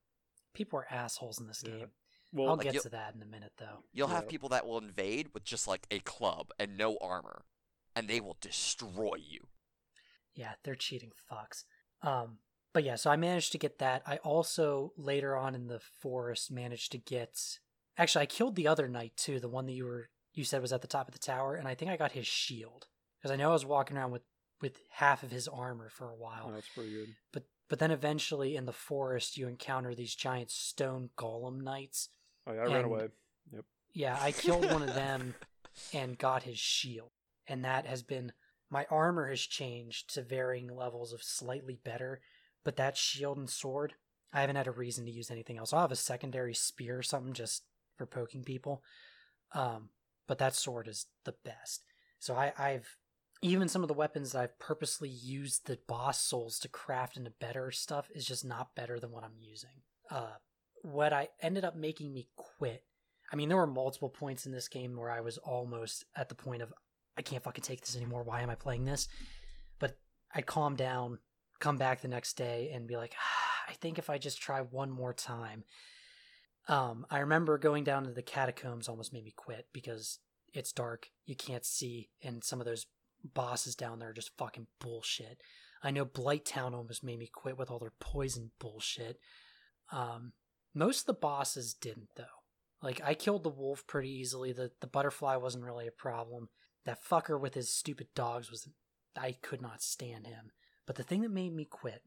S1: people are assholes in this
S2: Yeah.
S1: game.
S2: well,
S1: I'll
S3: like,
S1: get
S3: you'll-
S1: to that in a minute, though.
S3: You'll have people that will invade with just like a club and no armor, and they will destroy you.
S1: Yeah, they're cheating fucks. Um, but yeah, so I managed to get that. I also later on in the forest managed to get. Actually, I killed the other knight too, the one that you were you said was at the top of the tower, and I think I got his shield because I know I was walking around with with half of his armor for a while.
S2: oh, that's pretty good.
S1: But but then eventually in the forest you encounter these giant stone golem knights.
S2: Oh yeah, I ran away.
S1: Yeah, I killed one of them and got his shield. And that has been my armor has changed to varying levels of slightly better, but that shield and sword, I haven't had a reason to use anything else. I'll have a secondary spear or something just for poking people. Um, but that sword is the best. So I, I've even some of the weapons that I've purposely used the boss souls to craft into better stuff is just not better than what I'm using. Uh, what I ended up making me quit I mean, there were multiple points in this game where I was almost at the point of, I can't fucking take this anymore. Why am I playing this? But I calmed down, come back the next day, and be like, ah, I think if I just try one more time. Um, I remember going down to the catacombs almost made me quit because it's dark, you can't see, and some of those bosses down there are just fucking bullshit. I know Blighttown almost made me quit with all their poison bullshit. Um, most of the bosses didn't though. Like I killed the wolf pretty easily. The the butterfly wasn't really a problem. That fucker with his stupid dogs was I could not stand him. But the thing that made me quit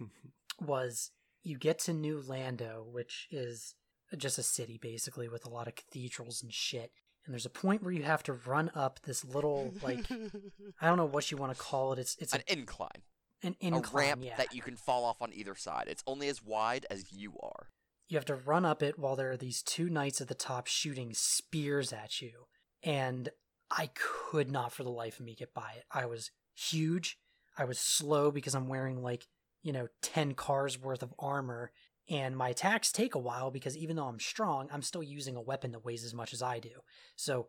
S1: was you get to New Londo, which is just a city basically with a lot of cathedrals and shit. And there's a point where you have to run up this little like I don't know what you want to call it. It's it's
S3: an
S1: a,
S3: incline,
S1: an incline.
S3: a ramp
S1: yeah.
S3: that you can fall off on either side. It's only as wide as you are.
S1: you have to run up it while there are these two knights at the top shooting spears at you. And I could not for the life of me get by it. I was huge. I was slow because I'm wearing like, you know, 10 cars worth of armor. And my attacks take a while because even though I'm strong, I'm still using a weapon that weighs as much as I do. So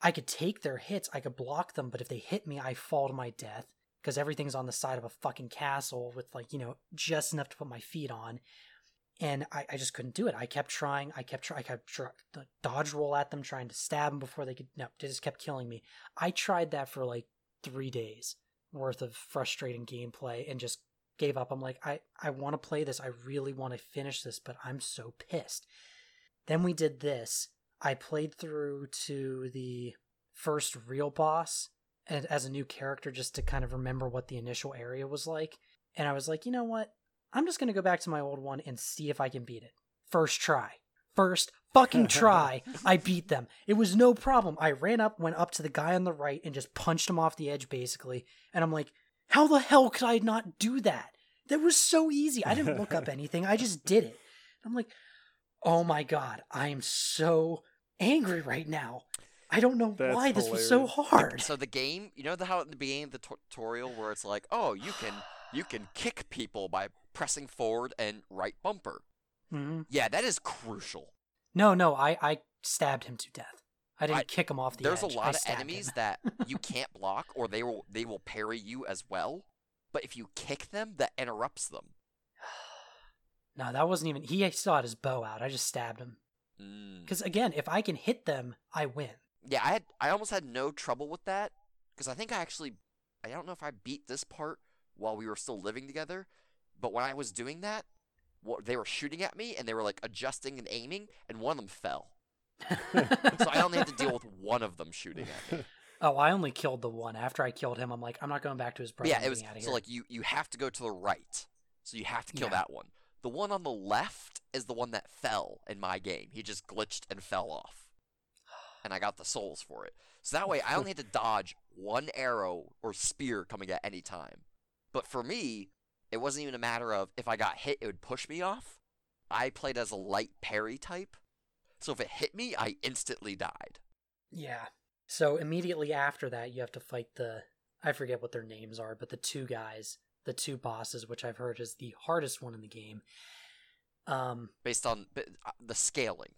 S1: I could take their hits, I could block them, but if they hit me, I fall to my death because everything's on the side of a fucking castle with like, you know, just enough to put my feet on and I, I just couldn't do it. I kept trying. I kept trying. I kept the dodge roll at them, trying to stab them before they could. No, they just kept killing me. I tried that for like three days worth of frustrating gameplay and just gave up. I'm like, I, I want to play this. I really want to finish this, but I'm so pissed. Then we did this. I played through to the first real boss and as a new character just to kind of remember what the initial area was like. And I was like, you know what? I'm just going to go back to my old one and see if I can beat it. First try. First fucking try, I beat them. It was no problem. I ran up, went up to the guy on the right, and just punched him off the edge, basically. And I'm like, how the hell could I not do that? That was so easy. I didn't look up anything, I just did it. I'm like, oh my god, I am so angry right now. I don't know
S2: That's
S1: why this was so hard.
S3: So the game, you know the how at the beginning of the tutorial where it's like, oh, you can you can kick people by pressing forward and right bumper.
S1: Mhm.
S3: Yeah, that is crucial.
S1: No, no, I, I stabbed him to death. I didn't
S3: I-
S1: kick him off the air.
S3: There's
S1: edge.
S3: a lot of enemies that you can't block or they will they will parry you as well. But if you kick them, that interrupts them.
S1: No, that wasn't even. He still had his bow out. I just stabbed him.
S3: Mm.
S1: Because again, if I can hit them, I win.
S3: Yeah, I had I almost had no trouble with that because I think I actually I don't know if I beat this part while we were still living together, but when I was doing that, what they were shooting at me and they were like adjusting and aiming, and one of them fell. So I only had to deal with one of them shooting at me.
S1: oh, I only killed the one. After I killed him, I'm like, I'm not going back to his brother.
S3: yeah, it was so like you you have to go to the right, so you have to kill
S1: Yeah.
S3: that one. The one on the left is the one that fell in my game. He just glitched and fell off, and I got the souls for it. So that way, I only had to dodge one arrow or spear coming at any time. But for me, it wasn't even a matter of if I got hit, it would push me off. I played as a light parry type, so if it hit me, I instantly died.
S1: Yeah. So immediately after that, you have to fight the I forget what their names are, but the two guys, the two bosses, which I've heard is the hardest one in the game. Um,
S3: Based on uh, the scaling.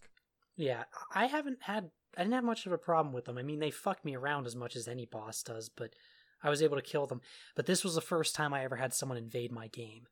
S1: yeah, I haven't had I didn't have much of a problem with them. I mean, they fuck me around as much as any boss does, but I was able to kill them. But this was the first time I ever had someone invade my game.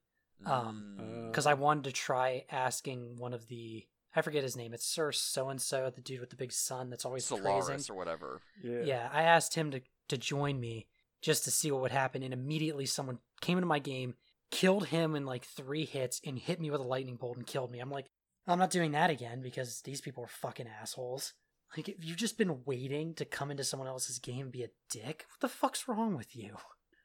S1: Um,
S3: Mm.
S1: because I wanted to try asking one of the I forget his name. It's Sir So and So, the dude with the big sun that's always
S3: Solaris
S1: praising.
S3: or whatever.
S2: yeah.
S1: Yeah, I asked him to to join me just to see what would happen, and immediately someone came into my game, killed him in like three hits, and hit me with a lightning bolt and killed me. I'm like, I'm not doing that again because these people are fucking assholes. Like, if you've just been waiting to come into someone else's game and be a dick, what the fuck's wrong with you?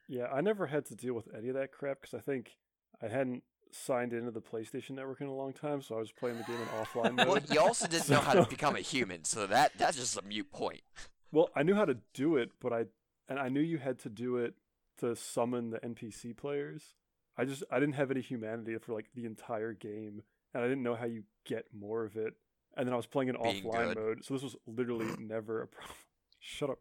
S2: Yeah, I never had to deal with any of that crap because I think I hadn't signed into the PlayStation Network in a long time, so I was playing the game in offline mode.
S3: Well, you also didn't know how to become a human, so that that's just a mute point.
S2: Well, I knew how to do it, but I and I knew you had to do it to summon the NPC players. I just I didn't have any humanity for like the entire game, and I didn't know how you get more of it. And then I was playing in
S3: Being
S2: offline
S3: good.
S2: mode, so this was literally never a problem. Shut up.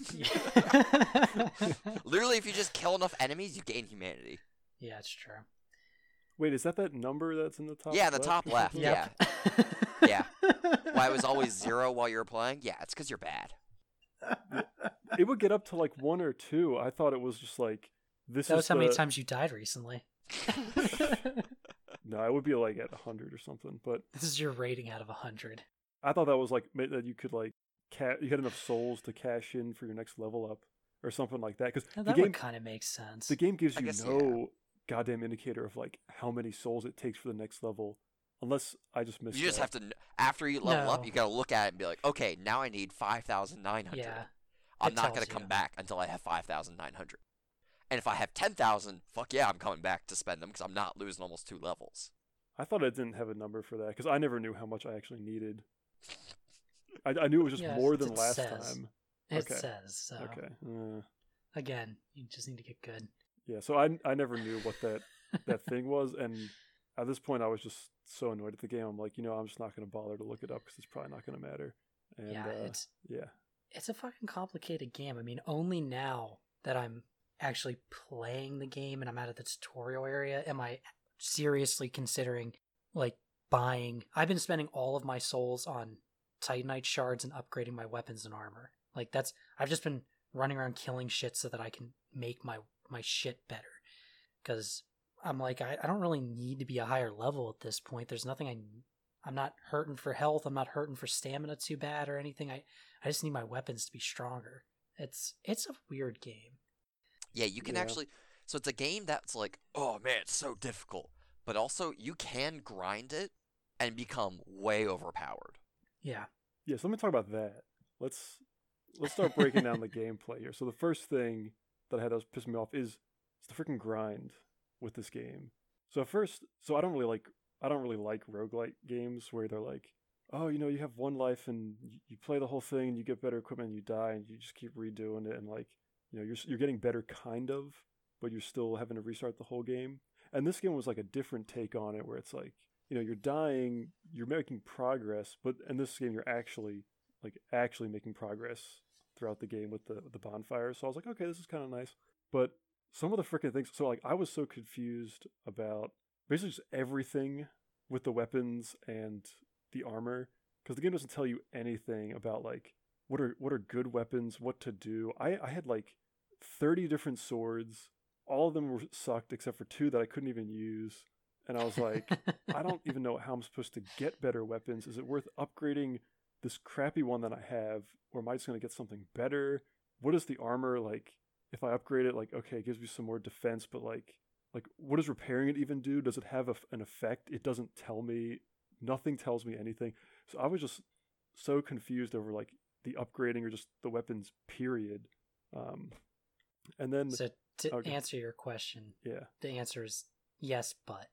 S3: Literally, if you just kill enough enemies, you gain humanity.
S1: yeah, it's true.
S2: Wait, is that that number that's in the top?
S3: Yeah, the
S2: left?
S3: top left.
S1: Yep.
S3: Yeah. Why it was always zero while you were playing? Yeah, it's because you're bad.
S2: it would get up to like one or two. I thought it was just like this
S1: That
S2: is
S1: was how many times you died recently.
S2: No, it would be like at hundred or something. But
S1: This is your rating out of 100.
S2: I thought that was like ma- that you could like ca- you had enough souls to cash in for your next level up or something like that. Because
S1: Now,
S2: the game
S1: kind of makes sense.
S2: the game gives
S3: I
S2: you
S3: guess, yeah.
S2: no goddamn indicator of like how many souls it takes for the next level, unless I just missed.
S3: You just
S2: that.
S3: have to after you level up, you gotta look at it and be like, okay, now I need five thousand nine hundred.
S1: yeah.
S3: I'm
S1: it
S3: not gonna come back until I have five thousand nine hundred. And if I have ten thousand, fuck yeah, I'm coming back to spend them because I'm not losing almost two levels.
S2: I thought I didn't have a number for that because I never knew how much I actually needed. I, I knew it was just
S1: Yes,
S2: more than last
S1: says.
S2: time.
S1: It
S2: Okay.
S1: says so.
S2: Okay. Uh,
S1: Again, you just need to get good.
S2: yeah. So I I never knew what that that thing was, and at this point I was just so annoyed at the game. I'm like, you know, I'm just not going to bother to look it up because it's probably not going to matter. And
S1: yeah,
S2: uh,
S1: it's
S2: yeah,
S1: it's a fucking complicated game. I mean, only now that I'm actually playing the game and I'm out of the tutorial area am I seriously considering like buying. I've been spending all of my souls on Titanite shards and upgrading my weapons and armor. Like that's I've just been running around killing shit so that I can make my my shit better. Cuz I'm like I, I don't really need to be a higher level at this point. There's nothing I I'm not hurting for health. I'm not hurting for stamina too bad or anything. I I just need my weapons to be stronger. It's it's a weird game.
S3: Yeah, you can
S2: Yeah.
S3: actually. So it's a game that's like, oh man, it's so difficult. But also, you can grind it and become way overpowered.
S1: Yeah.
S2: Yeah, so let me talk about that. Let's let's start breaking down the gameplay here. So the first thing that I had that was pissing me off is it's the freaking grind with this game. So first, so I don't really like I don't really like roguelike games where they're like, oh, you know, you have one life and you play the whole thing and you get better equipment and you die and you just keep redoing it and like, you know, you're you're getting better kind of, but you're still having to restart the whole game. And this game was like a different take on it where it's like, you know, you're dying, you're making progress, but in this game you're actually like actually making progress throughout the game with the the bonfires. So I was like, okay, this is kind of nice. But some of the freaking things. So like, I was so confused about basically just everything with the weapons and the armor because the game doesn't tell you anything about like what are what are good weapons, what to do. I I had like thirty different swords. All of them were sucked except for two that I couldn't even use. And I was like, I don't even know how I'm supposed to get better weapons. Is it worth upgrading this crappy one that I have, or am I just going to get something better? What is the armor like? If I upgrade it, like okay, it gives me some more defense, but like, like what does repairing it even do? Does it have a, an effect? It doesn't tell me. Nothing tells me anything. So I was just so confused over like the upgrading or just the weapons. Period. Um, and then
S1: so to
S2: Okay.
S1: answer your question,
S2: yeah,
S1: the answer is yes, but.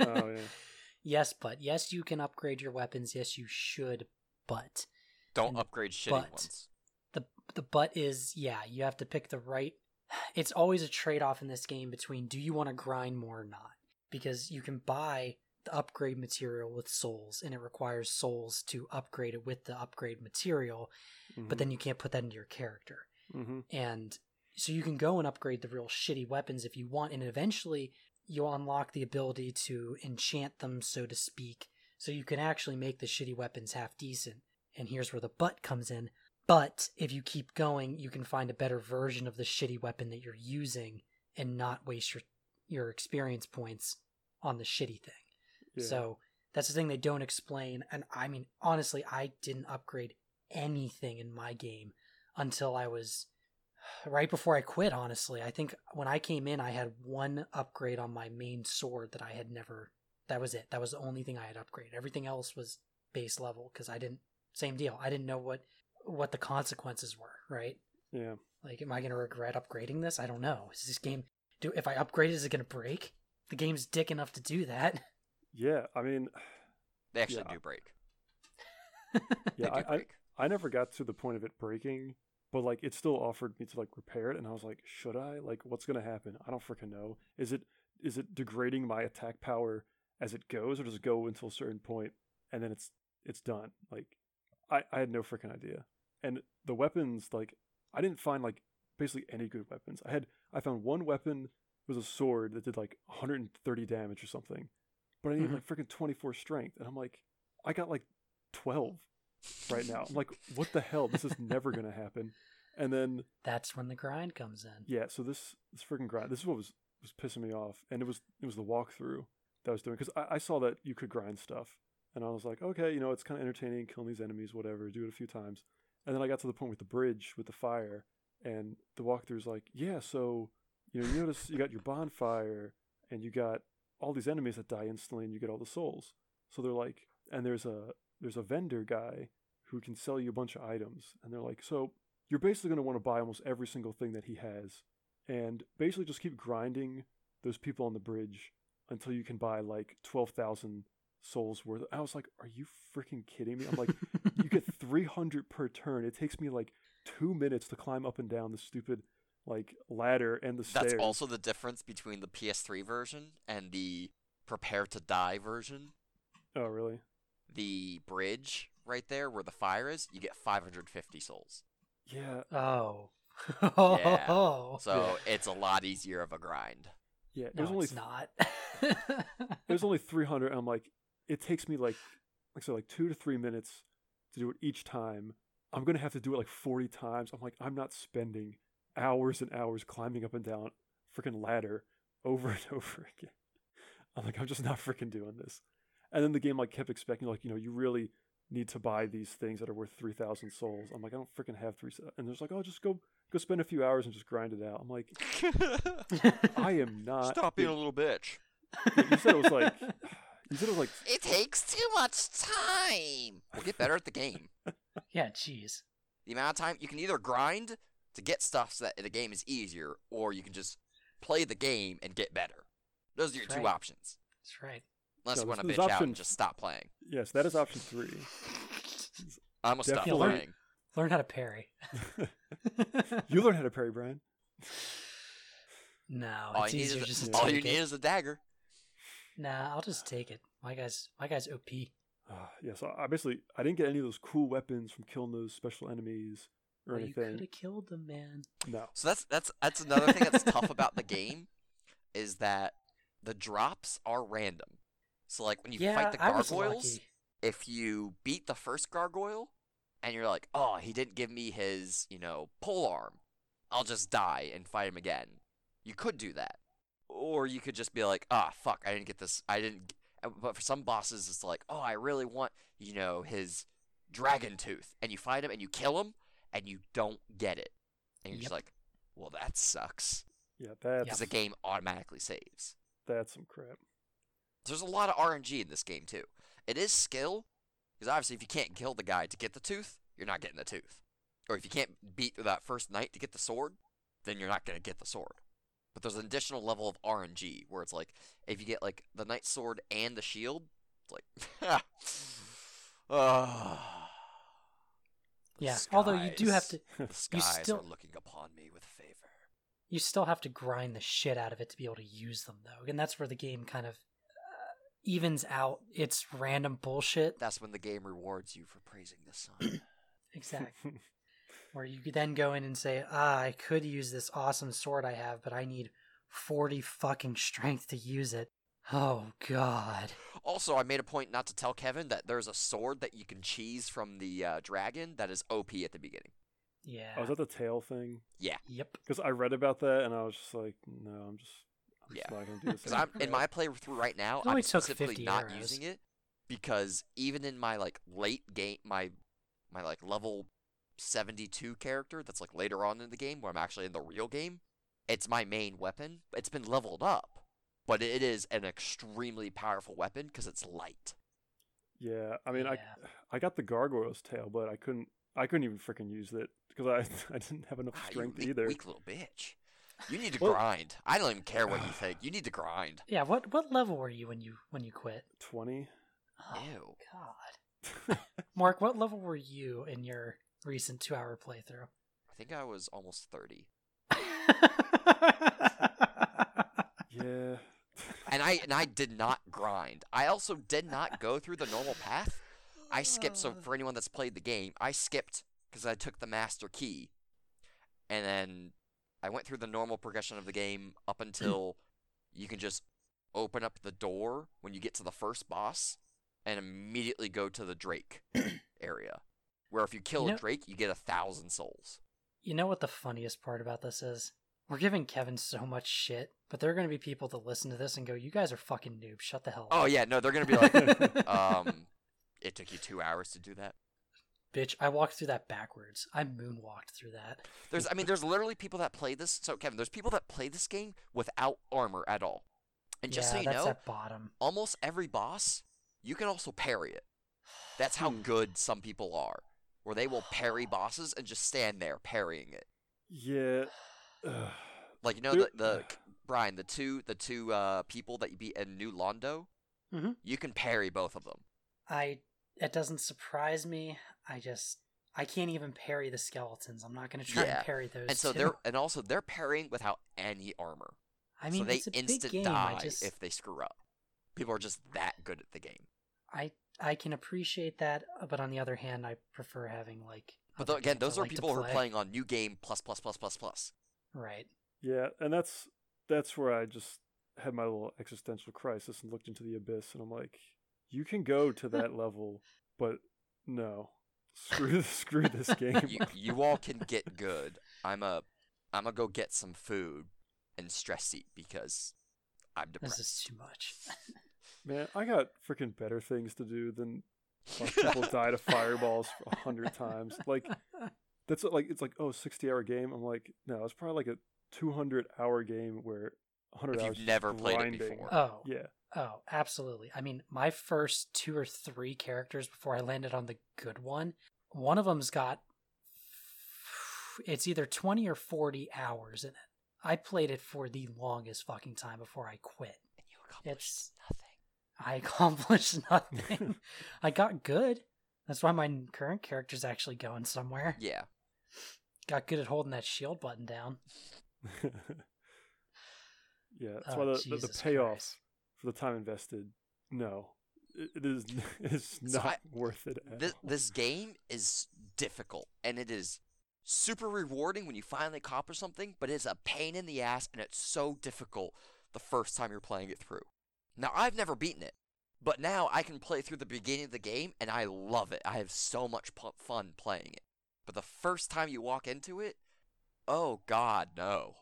S2: oh yeah,
S1: Yes, but yes, you can upgrade your weapons. Yes, you should, but
S3: Don't
S1: And-
S3: upgrade shitty
S1: but-
S3: ones.
S1: the the but is yeah, you have to pick the right. It's always a trade off in this game between do you want to grind more or not because you can buy the upgrade material with souls and it requires souls to upgrade it with the upgrade material,
S2: Mm-hmm.
S1: but then you can't put that into your character.
S2: Hmm
S1: and so you can go and upgrade the real shitty weapons if you want and eventually you'll unlock the ability to enchant them so to speak. So you can actually make the shitty weapons half decent. And here's where the butt comes in. But if you keep going you can find a better version of the shitty weapon that you're using and not waste your your experience points on the shitty thing.
S2: Yeah.
S1: so that's the thing they don't explain. And I mean, honestly, I didn't upgrade anything in my game until I was right before I quit, honestly. I think when I came in, I had one upgrade on my main sword that I had never. That was it. That was the only thing I had upgraded. Everything else was base level because I didn't. Same deal. I didn't know what what the consequences were. Right?
S2: yeah.
S1: Like, am I going to regret upgrading this? I don't know. Is this game? Do if I upgrade Is it going to break? The game's dick enough to do that.
S2: Yeah, I mean,
S3: They actually
S2: Yeah.
S3: do break.
S2: yeah,
S3: do
S2: I, I. I never got to the point of it breaking, but like it still offered me to like repair it, and I was like, should I? Like, what's gonna happen? I don't freaking know. Is it is it degrading my attack power as it goes, or does it go until a certain point and then it's it's done? Like, I I had no freaking idea. And the weapons, like, I didn't find like basically any good weapons. I had I found one weapon was a sword that did like 130 damage or something, but I needed
S1: Mhm.
S2: like freaking 24 strength, and I'm like, I got like 12 right now. I'm like, what the hell? This is never gonna happen. And then
S1: That's when the grind comes in.
S2: yeah, so this this freaking grind. This is what was was pissing me off, and it was it was the walkthrough that I was doing because I, I saw that you could grind stuff, and I was like, okay, you know, it's kind of entertaining killing these enemies, whatever. Do it a few times, and then I got to the point with the bridge with the fire, and the walkthrough is like, yeah, so you know, you notice you got your bonfire, and you got all these enemies that die instantly, and you get all the souls. So they're like, and there's a there's a vendor guy who can sell you a bunch of items, and they're like, so you're basically going to want to buy almost every single thing that he has and basically just keep grinding those people on the bridge until you can buy like 12,000 souls worth. I was like, are you freaking kidding me? I'm like, you get 300 per turn. It takes me like two minutes to climb up and down the stupid like ladder and the
S3: That's
S2: stairs.
S3: also the difference between the PS3 version and the Prepare to Die version.
S2: oh, really?
S3: The bridge right there where the fire is, you get 550 souls.
S2: Yeah.
S1: Oh.
S3: Yeah.
S1: Oh.
S3: So it's a lot easier of a grind.
S2: Yeah. It
S1: No,
S2: was only
S1: it's not.
S2: it was only 300 and i'm like it takes me like like I said, like two to three minutes to do it each time i'm gonna have to do it like 40 times i'm like i'm not spending hours and hours climbing up and down freaking ladder over and over again i'm like i'm just not freaking doing this and then the game like kept expecting like you know you really need to buy these things that are worth 3000 souls i'm like i don't freaking have three and there's like oh just go go spend a few hours and just grind it out. I'm like, I am not.
S3: Stop being a little bitch.
S2: you said it was like, you said it was like,
S3: It takes too much time. We'll get better at the game.
S1: yeah, jeez.
S3: The amount of time you can either grind to get stuff so that the game is easier, or you can just play the game and get better. Those are your
S1: That's
S3: two
S1: right.
S3: options.
S1: That's right.
S3: Unless
S2: No,
S3: you want to
S2: there's
S3: bitch out and just stop playing.
S2: yes, that is option three.
S3: I'm gonna stop playing.
S1: Learn how to parry.
S2: you learn how to parry, Brian.
S1: no,
S3: All
S1: it's
S3: you, need
S1: easier
S3: is,
S1: just
S3: a,
S1: to
S3: all you
S1: it.
S3: need is a dagger.
S1: Nah, I'll just take it. My guy's my guy's OP.
S2: Uh, yeah, so I basically I didn't get any of those cool weapons from killing those special enemies or
S1: Well, you could
S2: anything.
S1: have killed them, man.
S2: No.
S3: So that's that's that's another thing that's tough about the game, is that the drops are random. So like when you
S1: yeah,
S3: fight the gargoyles, if you beat the first gargoyle and you're like, oh, he didn't give me his, you know, pole arm, I'll just die and fight him again. You could do that. Or you could just be like, ah, fuck, I didn't get this. I didn't. uh, But for some bosses, it's like, oh, I really want, you know, his dragon tooth. And you fight him and you kill him and you don't get it. And you're just like, well, that sucks.
S2: Yeah, that's
S3: Because the game automatically saves.
S2: that's some crap.
S3: There's a lot of RNG in this game too. It is skill, because obviously if you can't kill the guy to get the tooth, you're not getting the tooth. Or if you can't beat that first knight to get the sword, then you're not gonna get the sword. But there's an additional level of RNG where it's like if you get like the knight sword and the shield, it's like, ah. The
S1: Yeah, although you do have to,
S3: The skies
S1: still-
S3: are looking upon me with favor.
S1: you still have to grind the shit out of it to be able to use them, though, and that's where the game kind of evens out its random bullshit.
S3: That's when the game rewards you for praising the sun.
S1: Exactly. where you could then go in and say, ah, I could use this awesome sword I have, but I need 40 fucking strength to use it. Oh, God.
S3: Also, I made a point not to tell Kevin that there's a sword that you can cheese from the uh, dragon that is OP at the beginning.
S1: Yeah.
S2: Oh, is that the tail thing? Yeah.
S1: Yep.
S2: Because I read about that and I was just like, no, I'm just, I'm
S3: Yeah.
S2: not gonna do this.
S3: Because I'm in my playthrough right now, I'm specifically not
S1: arrows.
S3: using it because even in my like late game, my my like level 72 character that's like later on in the game where I'm actually in the real game, it's my main weapon. It's been leveled up, but it is an extremely powerful weapon because it's light.
S2: Yeah, I mean,
S1: Yeah.
S2: I I got the gargoyle's tail, but I couldn't I couldn't even freaking use it because I I didn't have enough
S3: Ah, you
S2: strength
S3: weak,
S2: either.
S3: weak little bitch. You need to
S2: Well-
S3: grind. I don't even care what you think. You need to grind.
S1: Yeah, what what level were you when you when you quit?
S2: Twenty.
S1: Oh,
S3: Ew.
S1: God. Mark, what level were you in your recent two hour playthrough?
S3: I think I was almost 30.
S2: yeah.
S3: And I and I did not grind. I also did not go through the normal path. I skipped so for anyone that's played the game, I skipped because I took the master key. And then I went through the normal progression of the game up until you can just open up the door when you get to the first boss and immediately go to the Drake area. Where if you kill
S1: You
S3: a Drake, you get a thousand souls.
S1: You know what the funniest part about this is? We're giving Kevin so much shit, but there are going to be people that listen to this and go, "You guys are fucking noobs. Shut the hell up."
S3: Oh yeah, no, they're gonna be like, um, it took you two hours to do that.
S1: Bitch, I walked through that backwards. I moonwalked through that.
S3: There's, I mean, there's literally people that play this. So Kevin, there's people that play this game without armor at all. And just
S1: yeah,
S3: so you know,
S1: bottom.
S3: almost every boss, you can also parry it. That's how
S2: Hmm.
S3: good some people are, where they will parry bosses and just stand there parrying it.
S2: Yeah.
S3: Like you know the the Brian, the two the two uh people that you beat in New Londo,
S1: Mhm.
S3: you can parry both of them.
S1: I it doesn't surprise me. I just I can't even parry the skeletons. I'm not going to try
S3: Yeah,
S1: and parry those.
S3: And so
S1: two.
S3: they're and also they're parrying without any armor.
S1: I mean,
S3: so they
S1: it's a big
S3: instant
S1: game.
S3: die
S1: just
S3: if they screw up. People are just that good at the game.
S1: I I can appreciate that, uh, but on the other hand, I prefer having like.
S3: But
S1: other
S3: tho- again,
S1: games I
S3: those are
S1: like
S3: people who are playing on new game plus plus plus plus plus.
S1: Right.
S2: Yeah, and that's that's where I just had my little existential crisis and looked into the abyss, and I'm like, you can go to that level, but no, screw screw this game.
S3: You you all can get good. I'm a I'm gonna go get some food and stress eat because I'm depressed.
S1: This is too much.
S2: Man, I got freaking better things to do than people die to fireballs a hundred times. Like that's like it's like oh 60 hour game. I'm like no, it's probably like a 200 hour game where 100
S3: If
S2: hours.
S3: you've
S2: just
S3: never played it before.
S1: Oh,
S2: Yeah,
S1: oh, absolutely. I mean, my first two or three characters before I landed on the good one, one of them's got it's either 20 or 40 hours in it. I played it for the longest fucking time before I quit.
S3: And you accomplished
S1: It's-
S3: nothing.
S1: I accomplished nothing. I got good. That's why my current character's actually going somewhere.
S3: Yeah.
S1: Got good at holding that shield button down.
S2: yeah. That's
S1: Oh,
S2: why the, the, the
S1: Jesus
S2: payoff
S1: Christ.
S2: For the time invested. No, it, it is. It's
S3: So
S2: not
S3: I-
S2: worth it.
S3: This this game is difficult and it is super rewarding when you finally accomplish something, but it's a pain in the ass and it's so difficult the first time you're playing it through. Now I've never beaten it, but now I can play through the beginning of the game and I love it. I have so much fun playing it. But the first time you walk into it, oh god, no.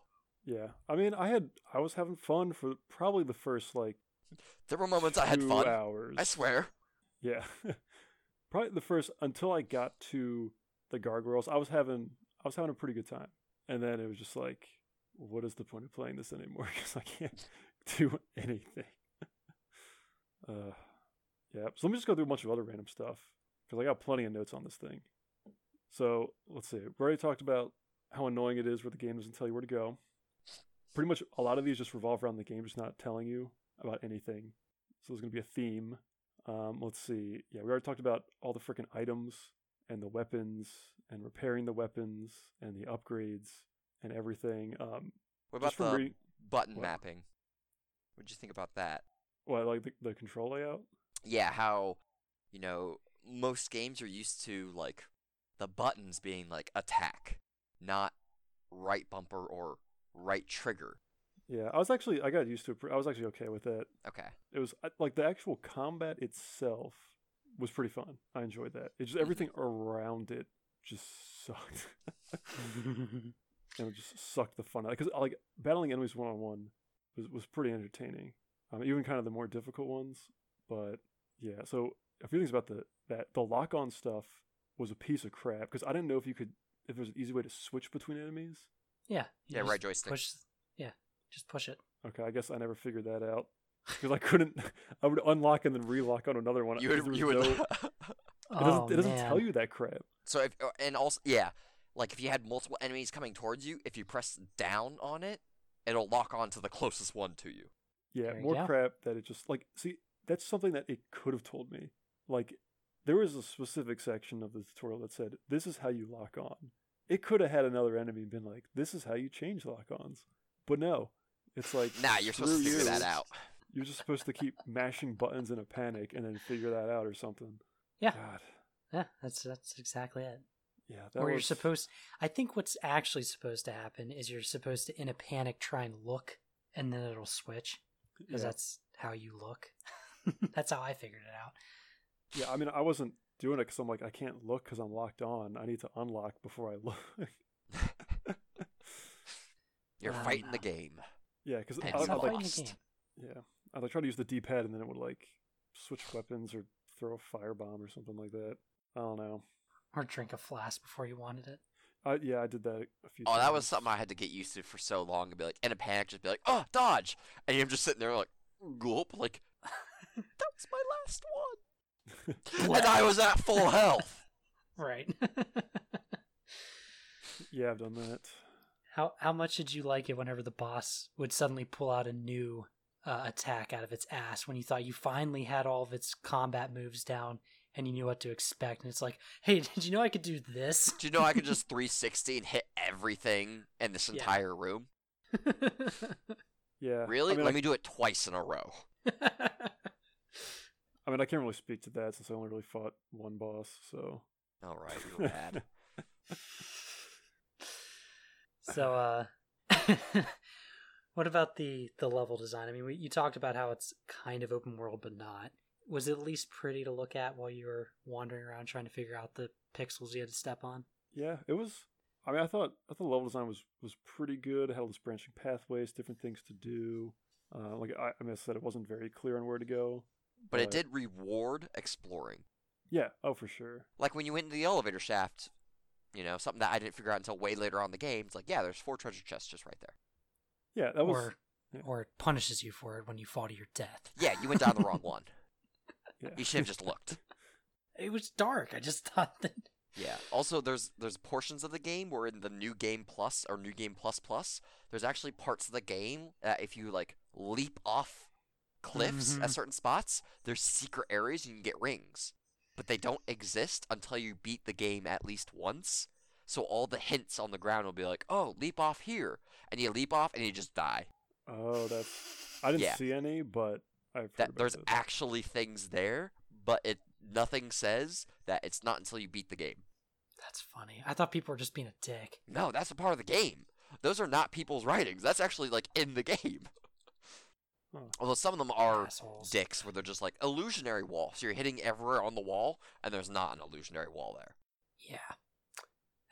S2: Yeah, I mean, I had I was having fun for probably the first like
S3: There were moments I had fun.
S2: hours.
S3: I swear.
S2: Yeah, probably the first until I got to the gargoyles. I was having I was having a pretty good time, and then it was just like, what is the point of playing this anymore? Because I can't do anything. uh, yeah. So let me just go through a bunch of other random stuff because I got plenty of notes on this thing. So let's see. We already talked about how annoying it is where the game doesn't tell you where to go. Pretty much a lot of these just revolve around the game just not telling you about anything. So there's going to be a theme. Um, let's see. Yeah, we already talked about all the freaking items and the weapons and repairing the weapons and the upgrades and everything. Um,
S3: What about the
S2: reading,
S3: button
S2: what?
S3: mapping? What'd you think about that?
S2: what like the, the control layout?
S3: yeah, how you know most games are used to like the buttons being like attack, not right bumper or right trigger.
S2: Yeah, I was actually I got used to it. I was actually okay with that.
S3: Okay.
S2: It was like the actual combat itself was pretty fun. I enjoyed that. It just everything around it just sucked. and it just sucked the fun out because like battling enemies one on one was was pretty entertaining. Um, even kind of the more difficult ones, but yeah. So a few things about the that the lock on stuff was a piece of crap because I didn't know if you could if there's an easy way to switch between enemies.
S1: Yeah.
S3: Yeah, right joystick.
S1: Push. Yeah, just push it.
S2: Okay, I guess I never figured that out because I couldn't. I would unlock and then relock on another one.
S3: You
S2: 'cause
S3: would. You
S2: was
S3: would.
S2: no-
S1: Oh,
S2: it doesn't. It doesn't tell you that crap.
S3: so if uh, and also yeah, like if you had multiple enemies coming towards you, if you press down on it, it'll lock on to the closest one to you.
S2: Yeah,
S1: There you
S2: more
S1: go.
S2: crap that it just like see that's something that it could have told me. Like there was a specific section of the tutorial that said this is how you lock on. It could have had another enemy and been like this is how you change lock-ons. But no. It's like
S3: Nah, you're supposed to figure
S2: you.
S3: that out.
S2: You're just supposed to keep mashing buttons in a panic and then figure that out or something.
S1: Yeah.
S2: God.
S1: Yeah, that's that's exactly it.
S2: Yeah, that
S1: Or you're supposed. I think what's actually supposed to happen is you're supposed to, in a panic, try and look, and then it'll switch because
S2: yeah.
S1: that's how you look. that's how I figured it out.
S2: Yeah, I mean, I wasn't doing it because I'm like, I can't look because I'm locked on. I need to unlock before I look.
S3: You're
S1: Um,
S3: fighting the game.
S2: Yeah, because I,
S3: you
S2: I like,
S1: fighting the
S3: lost.
S1: game.
S2: yeah, I like try to use the D-pad and then it would like switch weapons or throw a firebomb or something like that. I don't know.
S1: Or drink a flask before you wanted it.
S2: I yeah, I did that a few.
S3: Oh,
S2: times.
S3: that was something I had to get used to for so long. And be like, in a panic, just be like, "Oh, dodge!" And you're just sitting there like, "Gulp!" Like, that was my last one, and I was at full health.
S1: Right.
S2: yeah, I've done that.
S1: How how much did you like it whenever the boss would suddenly pull out a new uh, attack out of its ass when you thought you finally had all of its combat moves down and you knew what to expect and it's like, hey, did you know I could do this?
S3: Do you know I could just 360 and hit everything in this
S1: Yeah.
S3: entire room?
S2: Yeah,
S3: Really?
S2: I mean,
S3: Let
S2: I,
S3: me do it twice in a row.
S2: I mean, I can't really speak to that since I only really fought one boss. So
S3: All right, we were bad.
S1: So uh what about the the level design i mean we, you talked about how it's kind of open world but not was it at least pretty to look at while you were wandering around trying to figure out the pixels you had to step on
S2: yeah, it was. I mean, I thought I thought the level design was was pretty good. It had all these branching pathways, different things to do. Uh, like I, I mean, I said, it wasn't very clear on where to go.
S3: But it did reward exploring.
S2: Yeah. Oh, for sure.
S3: Like when you went into the elevator shaft, You know, something that I didn't figure out until way later on in the game. It's like, yeah, there's four treasure chests just right there.
S2: Yeah, that was
S1: or
S2: yeah.
S1: or it punishes you for it when you fall to your death.
S3: Yeah, you went down the wrong one.
S2: yeah.
S3: You should have just looked.
S1: It was dark. I just thought that.
S3: Yeah. Also, there's there's portions of the game where in the new game plus or new game plus plus, there's actually parts of the game that if you like leap off cliffs
S1: Mhm.
S3: at certain spots, there's secret areas you can get rings, but they don't exist until you beat the game at least once. So all the hints on the ground will be like, "Oh, leap off here," and you leap off and you just die.
S2: Oh, that's. I didn't
S3: Yeah.
S2: see any, but I've heard
S3: That
S2: about
S3: there's
S2: those.
S3: actually things there, but it nothing says that it's not until you beat the game.
S1: That's funny. I thought people were just being a dick.
S3: No, that's a part of the game. Those are not people's writings. That's actually like in the game.
S2: Huh.
S3: Although some of them are
S1: Assholes.
S3: dicks where they're just like illusionary wall. So you're hitting everywhere on the wall and there's not an illusionary wall there.
S1: Yeah.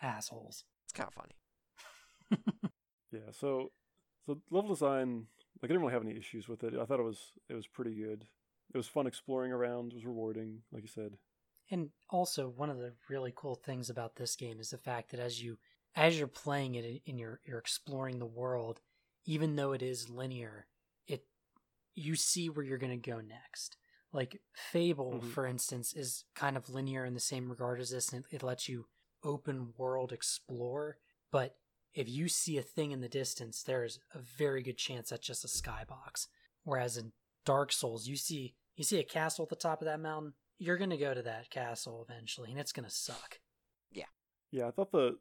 S1: Assholes.
S3: It's kind of funny.
S2: Yeah, so so level design, like I didn't really have any issues with it. I thought it was it was pretty good. It was fun exploring around. It was rewarding, like you said.
S1: And also, one of the really cool things about this game is the fact that as you as you're playing it and you're you're exploring the world, even though it is linear, it you see where you're going to go next. Like Fable,
S2: Mhm.
S1: for instance, is kind of linear in the same regard as this, and it, it lets you open world explore. But if you see a thing in the distance, there's a very good chance that's just a skybox. Whereas in Dark Souls, you see you see a castle at the top of that mountain, you're gonna go to that castle eventually, and it's gonna suck.
S2: Yeah. Yeah, I thought the,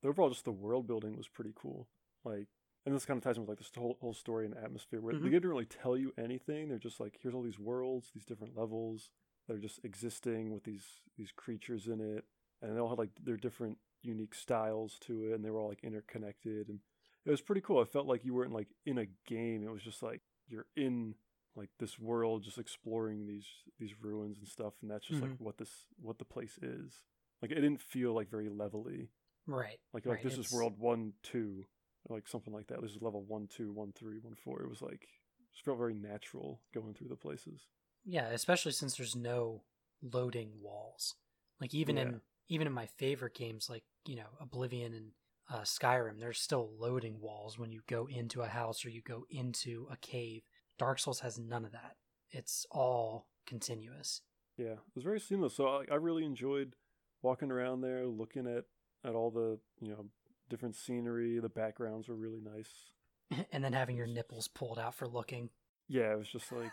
S2: the overall just the world building was pretty cool. Like, and this kind of ties in with like this whole whole story and atmosphere where
S1: Mhm.
S2: they didn't really tell you anything. They're just like, here's all these worlds, these different levels that are just existing with these these creatures in it, and they all had like their different unique styles to it, and they were all like interconnected, and it was pretty cool. I felt like you weren't like in a game; it was just like you're in like this world, just exploring these these ruins and stuff, and that's just like what this what the place is. Like it didn't feel like very levelly.
S1: Right.
S2: Like like
S1: Right,
S2: this
S1: it's-
S2: is world one, two, like something like that. This is level one, two, one, three, one, four. It was like it just felt very natural going through the places.
S1: Yeah, especially since there's no loading walls. Like even
S2: Yeah.
S1: in even in my favorite games, like you know Oblivion and uh, Skyrim, there's still loading walls when you go into a house or you go into a cave. Dark Souls has none of that. It's all continuous.
S2: Yeah, it was very seamless. So I, I really enjoyed walking around there, looking at at all the you know different scenery. The backgrounds were really nice.
S1: and then having your nipples pulled out for looking.
S2: Yeah, it was just like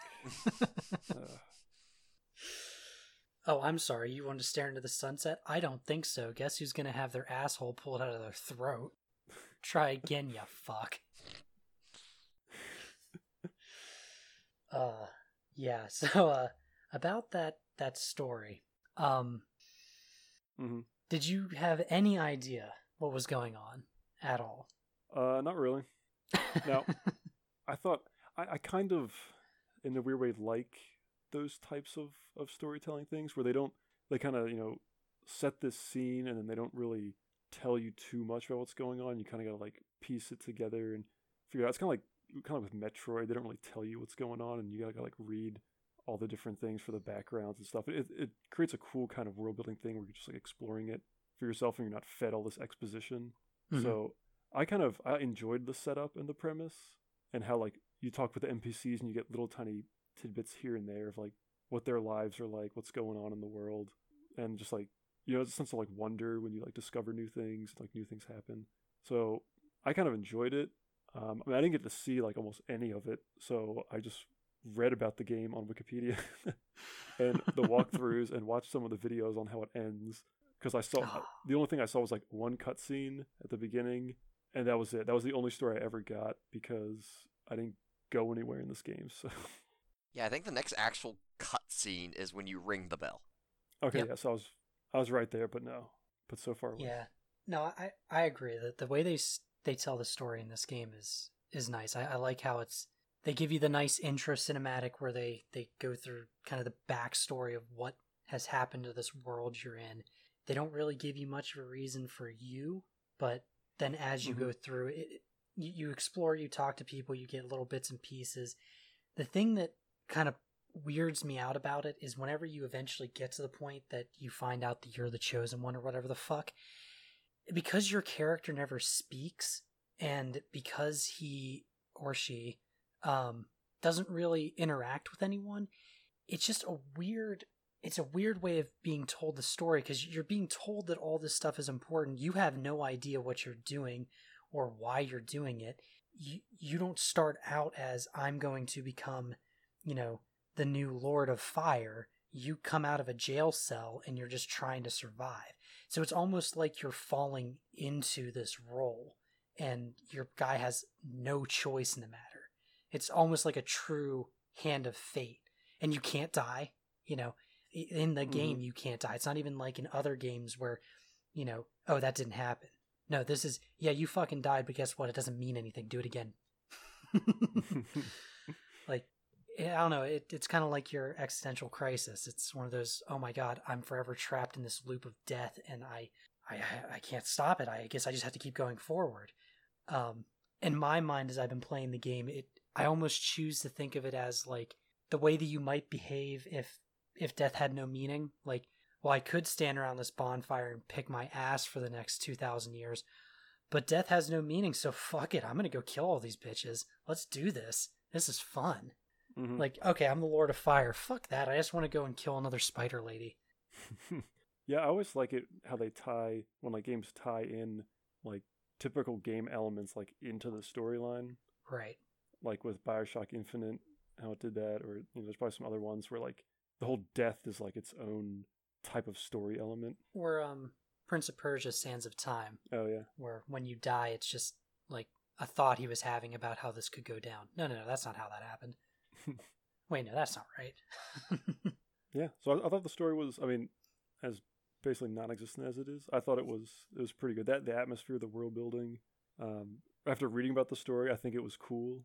S2: uh,
S1: Oh, I'm sorry. You want to stare into the sunset? I don't think so. Guess who's gonna have their asshole pulled out of their throat? Try again, you fuck. Uh, yeah. So, uh, about that that story. Um,
S2: mhm.
S1: did you have any idea what was going on at all?
S2: uh, not really. No. I thought I, I kind of, in a weird way, like those types of, of storytelling things where they don't they kind of you know set this scene and then they don't really tell you too much about what's going on. You kind of gotta like piece it together and figure out. It's kind of like kind of with Metroid. They don't really tell you what's going on, and you gotta, like read all the different things for the backgrounds and stuff. It it creates a cool kind of world building thing where you're just like exploring it for yourself and you're not fed all this exposition.
S1: Mhm.
S2: So I kind of I enjoyed the setup and the premise and how like you talk with the NPCs and you get little tiny tidbits here and there of like what their lives are like, what's going on in the world, and just like you know, it's a sense of like wonder when you like discover new things, like new things happen. So I kind of enjoyed it. Um, I mean, I didn't get to see like almost any of it, so I just read about the game on Wikipedia and the walkthroughs and watched some of the videos on how it ends because I saw
S1: Oh.
S2: the only thing I saw was like one cutscene at the beginning, and that was it. That was the only story I ever got because I didn't go anywhere in this game. So
S3: Yeah, I think the next actual cutscene is when you ring the bell.
S2: okay,
S1: Yep.
S2: yeah, so I was I was right there, but no, but so far away.
S1: Yeah, no, I I agree that the way they they tell the story in this game is is nice. I, I like how it's they give you the nice intro cinematic where they they go through kind of the backstory of what has happened to this world you're in. They don't really give you much of a reason for you, but then as you
S2: Mhm.
S1: go through it, you, you explore, you talk to people, you get little bits and pieces. The thing that kind of weirds me out about it is whenever you eventually get to the point that you find out that you're the chosen one or whatever the fuck because your character never speaks and because he or she um doesn't really interact with anyone, it's just a weird it's a weird way of being told the story because you're being told that all this stuff is important. You have no idea what you're doing or why you're doing it. You you don't start out as I'm going to become, you know, the new Lord of Fire. You come out of a jail cell and you're just trying to survive. So it's almost like you're falling into this role and your guy has no choice in the matter. It's almost like a true hand of fate. And you can't die, you know, in the game
S2: Mhm.
S1: you can't die. It's not even like in other games where, you know, oh that didn't happen. No, this is yeah, you fucking died, but guess what? It doesn't mean anything. Do it again. like I don't know. It, it's kind of like your existential crisis. It's one of those. Oh my god, I'm forever trapped in this loop of death, and I, I, I can't stop it. I guess I just have to keep going forward. Um, in my mind, as I've been playing the game, it I almost choose to think of it as like the way that you might behave if if death had no meaning. Like, well, I could stand around this bonfire and pick my ass for the next two thousand years, but death has no meaning. So fuck it. I'm gonna go kill all these bitches. Let's do this. This is fun.
S2: Mhm.
S1: Like, okay, I'm the Lord of Fire. Fuck that. I just want to go and kill another spider lady.
S2: yeah, I always like it how they tie when like games tie in like typical game elements like into the storyline,
S1: Right.
S2: like with Bioshock Infinite, how it did that, or you know, there's probably some other ones where like the whole death is like its own type of story element.
S1: Or um Prince of Persia Sands of Time,
S2: Oh yeah,
S1: where when you die it's just like a thought he was having about how this could go down. No, no, no, that's not how that happened. Wait, no, that's not right.
S2: yeah. So I, I thought the story was, I mean, as basically non-existent as it is, I thought it was it was pretty good. That the atmosphere, the world building. Um, after reading about the story, I think it was cool.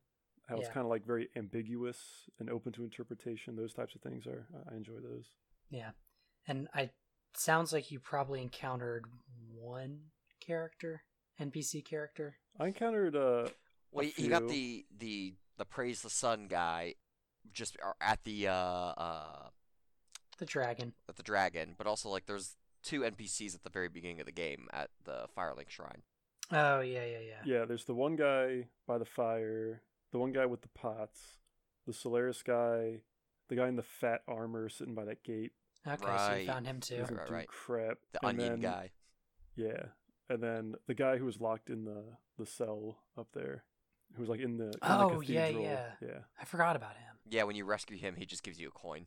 S2: How it's
S1: Yeah.
S2: kind of like very ambiguous and open to interpretation. Those types of things are I- I enjoy those.
S1: yeah. And I sounds like you probably encountered one character, NPC character.
S2: I encountered uh
S3: Well,
S2: a
S3: you got the the the praise the sun guy, just uh, at the uh uh
S1: The dragon.
S3: at the dragon, but also like there's two NPCs at the very beginning of the game at the Firelink Shrine.
S1: Oh yeah, yeah, yeah.
S2: yeah. There's the one guy by the fire, the one guy with the pots, the Solaris guy, the guy in the fat armor sitting by that gate.
S1: Okay, so
S3: Right.
S1: you found him too.
S2: Doesn't
S3: Right,
S2: do
S3: right.
S2: crap.
S3: The
S2: And
S3: onion
S2: then-
S3: guy.
S2: Yeah, and then the guy who was locked in the the cell up there, who was like in the in
S1: Oh,
S2: the
S1: yeah,
S2: cathedral.
S1: yeah.
S2: yeah.
S1: I forgot about him.
S3: Yeah, when you rescue him, he just gives you a coin.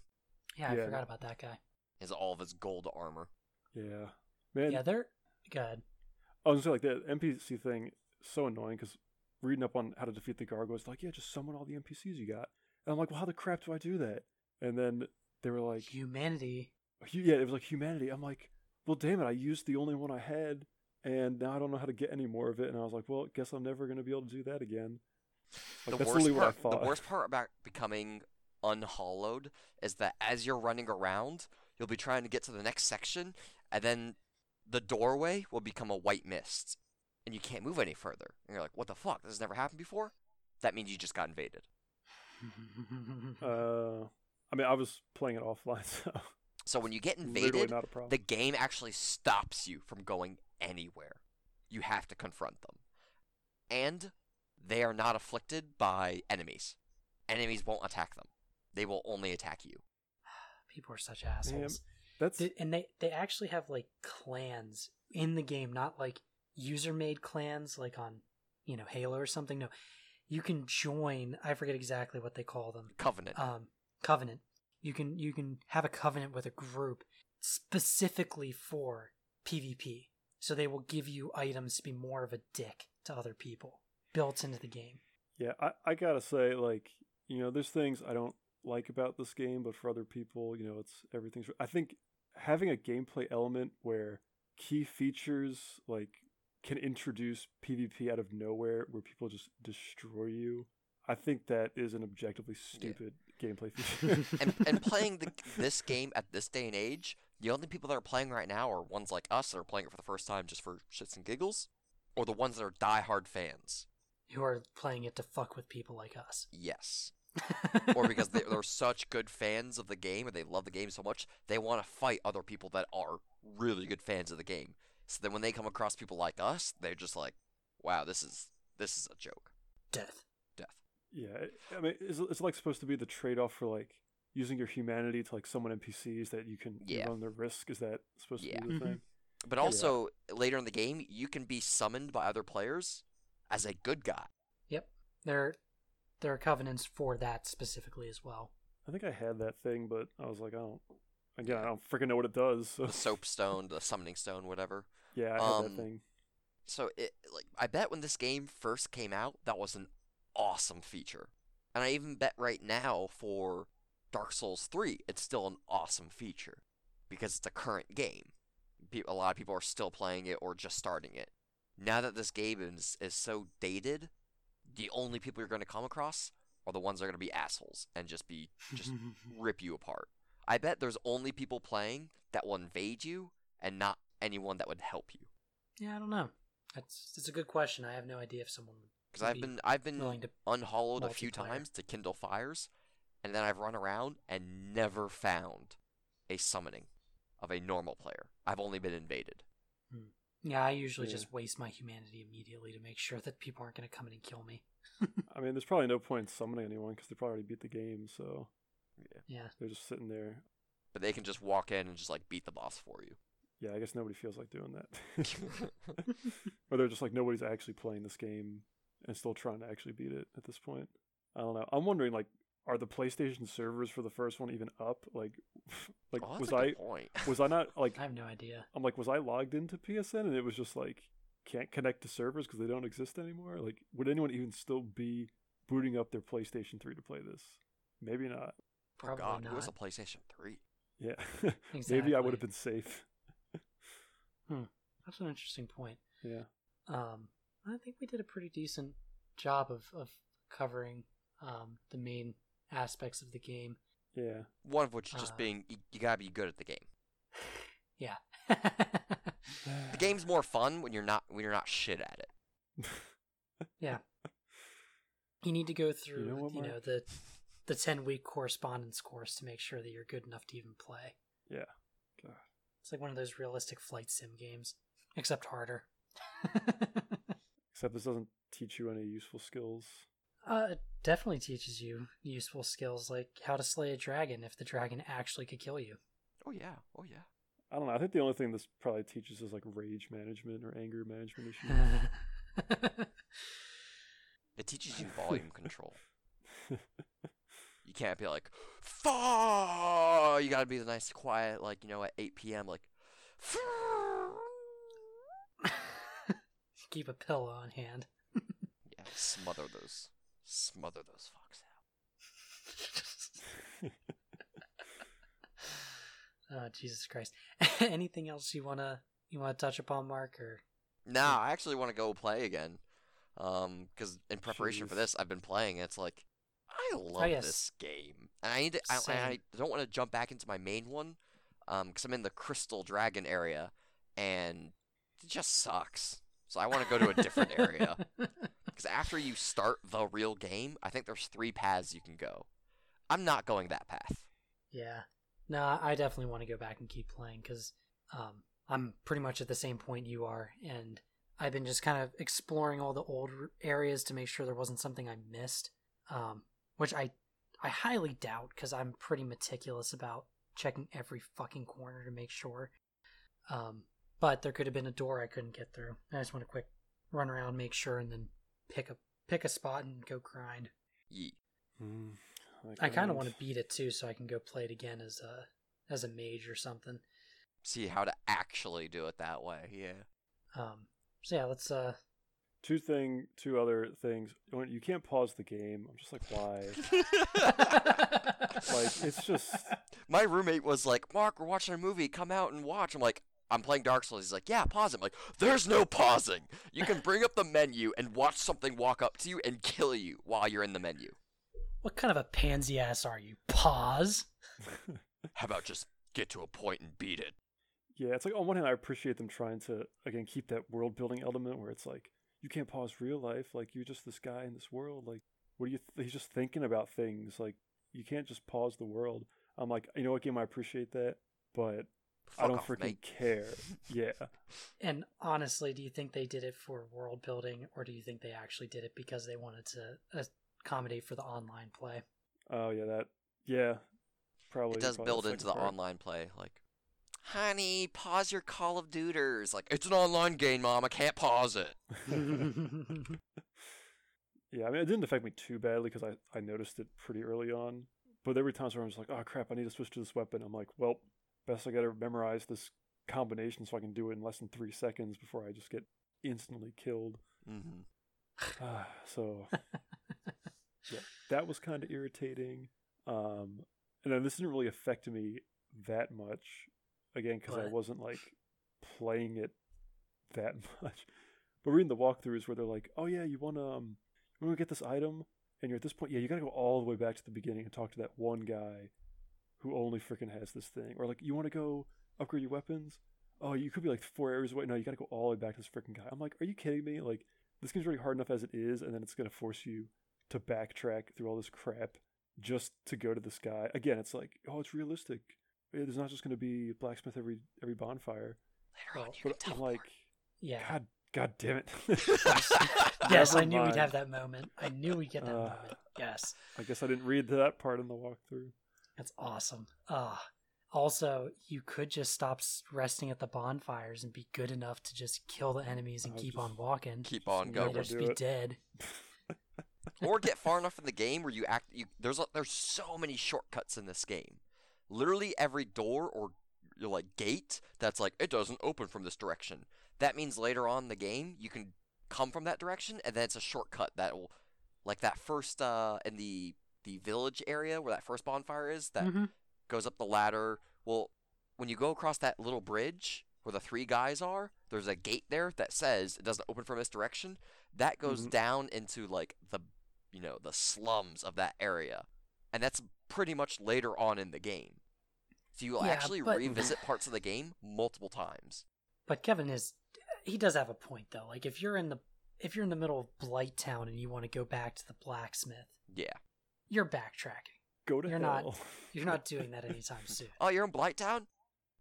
S1: Yeah, I
S2: Yeah.
S1: forgot about that guy.
S3: He has all of his gold armor.
S2: Yeah, man.
S1: yeah, they're good.
S2: I was gonna say like the NPC thing so annoying because reading up on how to defeat the gargoyles, like yeah, just summon all the NPCs you got. And I'm like, well, how the crap do I do that? And then they were like,
S1: Humanity.
S2: yeah, it was like humanity. I'm like, well, damn it, I used the only one I had, and now I don't know how to get any more of it. And I was like, well, guess I'm never gonna be able to do that again. Like,
S3: the
S2: that's
S3: worst
S2: literally what I
S3: part, the worst part about becoming unhollowed is that as you're running around, you'll be trying to get to the next section, and then the doorway will become a white mist, and you can't move any further. And you're like, "What the fuck? This has never happened before." That means you just got invaded.
S2: Uh, I mean, I was playing it offline, so
S3: So when you get invaded,
S2: not a problem.
S3: the game actually stops you from going anywhere. You have to confront them. And they are not afflicted by enemies. Enemies won't attack them. They will only attack you.
S1: People are such assholes.
S2: That's
S1: Th- and they they actually have like clans in the game, not like user made clans like on you know Halo or something. No, you can join. I forget exactly what they call them.
S3: Covenant.
S1: Um, covenant. You can you can have a covenant with a group specifically for PvP. So they will give you items to be more of a dick to other people built into the game.
S2: Yeah, I, I gotta say, like, you know, there's things I don't like about this game, but for other people, you know, it's everything's. I think having a gameplay element where key features like can introduce PvP out of nowhere, where people just destroy you. I think that is an objectively stupid gameplay feature.
S3: and and playing the, this game at this day and age, the only people that are playing right now are ones like us that are playing it for the first time just for shits and giggles, or the ones that are diehard fans.
S1: Who are playing it to fuck with people like us.
S3: Yes. or because they, they're such good fans of the game and they love the game so much, they want to fight other people that are really good fans of the game. So then when they come across people like us, they're just like, "Wow, this is this is a joke."
S1: Death.
S3: Death.
S2: Yeah, I mean, it's, it's like supposed to be the trade-off for like using your humanity to like summon NPCs that you can
S3: Yeah.
S2: run the risk. Is that supposed
S3: Yeah.
S2: to be the thing? Mm-hmm.
S3: But
S2: Yeah.
S3: also later in the game, you can be summoned by other players as a good guy.
S1: Yep, there, there are covenants for that specifically as well.
S2: I think I had that thing, but I was like, I don't. Again, I don't freaking know what it does. So
S3: The soap stone, the summoning stone, whatever.
S2: yeah, I had
S3: Um,
S2: that thing.
S3: So it like I bet when this game first came out, that was an awesome feature. And I even bet right now for Dark Souls 3, it's still an awesome feature because it's a current game. A lot of people are still playing it or just starting it. Now that this game is, is so dated, the only people you're going to come across are the ones that are going to be assholes and just be just rip you apart. I bet there's only people playing that will invade you and not anyone that would help you.
S1: Yeah, I don't know. That's it's a good question. I have no idea if someone would
S3: Because I've
S1: be
S3: been I've been unhollowed a few times to kindle fires, and then I've run around and never found a summoning of a normal player. I've only been invaded. Hmm.
S1: Yeah, I usually
S2: Yeah.
S1: just waste my humanity immediately to make sure that people aren't going to come in and kill me.
S2: I mean, there's probably no point in summoning anyone because they probably already beat the game, so
S1: Yeah,
S2: they're just sitting there.
S3: But they can just walk in and just like beat the boss for you.
S2: Yeah, I guess nobody feels like doing that. or they're just like nobody's actually playing this game and still trying to actually beat it at this point. I don't know. I'm wondering like, are the PlayStation servers for the first one even up? Like, like
S3: oh, that's
S2: was
S3: a
S2: I
S3: good point.
S2: was I not like
S1: I have no idea.
S2: I'm like was I logged into PSN and it was just like can't connect to servers because they don't exist anymore? Like, would anyone even still be booting up their PlayStation 3 to play this? Maybe not.
S3: Oh
S1: Probably
S3: God, it was a. PlayStation 3.
S2: Yeah, maybe I would have been safe. Hmm.
S1: That's an interesting point.
S2: Yeah.
S1: Um, I think we did a pretty decent job of of covering um the main aspects of the game.
S2: Yeah.
S3: One of which is just
S1: Uh,
S3: being you, you gotta be good at the game.
S1: Yeah.
S3: The game's more fun when you're not when you're not shit at it. Yeah.
S1: You need to go through, you
S2: know
S1: know,
S2: what, Mark?
S1: the the ten week correspondence course to make sure that you're good enough to even play.
S2: Yeah. God.
S1: It's like one of those realistic flight sim games, except harder.
S2: Except this doesn't teach you any useful skills.
S1: uh, it definitely teaches you useful skills like how to slay a dragon if the dragon actually could kill you.
S3: Oh yeah, oh yeah.
S2: I don't know. I think the only thing this probably teaches is like rage management or anger management issues.
S3: It teaches you volume control. You can't be like, "Fuck!" You gotta be the nice, quiet, like you know, at 8 p.m. Like,
S1: Keep a pillow on hand.
S3: yeah, smother those, smother those fucks out.
S1: oh Jesus Christ! Anything else you wanna you wanna touch upon, Mark? Or
S3: Nah, I actually want to go play again. Um, because in preparation for this, I've been playing. It's like, I love
S1: Oh, yes.
S3: this game, and I need to. I, I don't want to jump back into my main one, um, because I'm in the Crystal Dragon area, and it just sucks. So I want to go to a different area. Because after you start the real game, I think there's three paths you can go. I'm not going that path.
S1: Yeah. No, I definitely want to go back and keep playing because um, I'm pretty much at the same point you are, and I've been just kind of exploring all the old areas to make sure there wasn't something I missed, um, which I I highly doubt because I'm pretty meticulous about checking every fucking corner to make sure. Um, but there could have been a door I couldn't get through. I just want to quick run around, make sure, and then pick a pick a spot and go grind.
S3: Ye-
S2: Hmm,
S1: I kind of want to beat it too, so I can go play it again as a as a mage or something.
S3: See how to actually do it that way. Yeah.
S1: Um, so yeah, let's uh,
S2: Two thing, two other things. When you can't pause the game. I'm just like, why? like, it's just
S3: My roommate was like, Mark, we're watching a movie. Come out and watch. I'm like, I'm playing Dark Souls. He's like, yeah, pause it. I'm like, there's no pausing. You can bring up the menu and watch something walk up to you and kill you while you're in the menu.
S1: what kind of a pansy ass are you? Pause.
S3: How about just get to a point and beat it?
S2: Yeah, it's like on one hand, I appreciate them trying to again keep that world building element where it's like you can't pause real life, like you're just this guy in this world. Like, what are you? Th- he's just thinking about things. Like, you can't just pause the world. I'm like, you know what, game? I appreciate that, but I don't
S3: off,
S2: freaking
S3: mate.
S2: care. Yeah.
S1: And honestly, do you think they did it for world building, or do you think they actually did it because they wanted to accommodate for the online play?
S2: Oh yeah, that yeah. Probably
S3: It does
S2: probably
S3: build into the
S2: part.
S3: online play, like, honey, pause your Call of Duters. Like, it's an online game, mom. I can't pause it.
S2: Yeah, I mean, it didn't affect me too badly because I, I noticed it pretty early on. But there were times where I was like, oh crap, I need to switch to this weapon. I'm like, well, best I gotta memorize this combination so I can do it in less than three seconds before I just get instantly killed.
S3: hmm
S2: Ah, so yeah, that was kind of irritating. Um, and then this didn't really affect me that much, again, because I wasn't like playing it that much. But reading the walkthroughs where they're like, "Oh yeah, you want to um, you want to get this item, and you're at this point, yeah, you got to go all the way back to the beginning and talk to that one guy who only freaking has this thing, or like you want to go upgrade your weapons." Oh, you could be like four areas away. No, you got to go all the way back to this freaking guy. I'm like, are you kidding me? Like, this game's already hard enough as it is, and then it's gonna force you to backtrack through all this crap just to go to this guy. Again, it's like, oh, it's realistic. Yeah, There's not just gonna be blacksmith every every bonfire.
S3: Later on,
S1: Well,
S3: you
S2: But
S3: can
S2: I'm like,
S1: yeah.
S2: God, God damn it!
S1: yes, I
S2: Never
S1: knew we'd have that moment. I knew we'd get that
S2: Uh,
S1: moment. Yes.
S2: I guess I didn't read that part in the walkthrough.
S1: That's awesome. Ah. also, you could just stop resting at the bonfires and be good enough to just kill the enemies and
S2: I'll
S1: keep on walking.
S3: Keep on
S2: Never
S1: They'd
S3: going.
S1: just be
S2: it.
S1: dead.
S3: or get far enough in the game where you act you there's there's so many shortcuts in this game literally every door or like gate that's like it doesn't open from this direction that means later on in the game you can come from that direction and then it's a shortcut that will like that first uh in the the village area where that first bonfire is that
S1: Mhm.
S3: goes up the ladder well when you go across that little bridge where the three guys are there's a gate there that says it doesn't open from this direction that goes
S2: Mhm.
S3: down into like the you know the slums of that area and that's pretty much later on in the game so you will
S1: Yeah,
S3: actually
S1: but-
S3: revisit parts of the game multiple times
S1: But Kevin is he does have a point though. Like if you're in the if you're in the middle of Blighttown and you want to go back to the blacksmith,
S3: yeah
S1: you're backtracking.
S2: Go to
S1: You're not you're not doing that anytime soon.
S3: oh you're in Blighttown.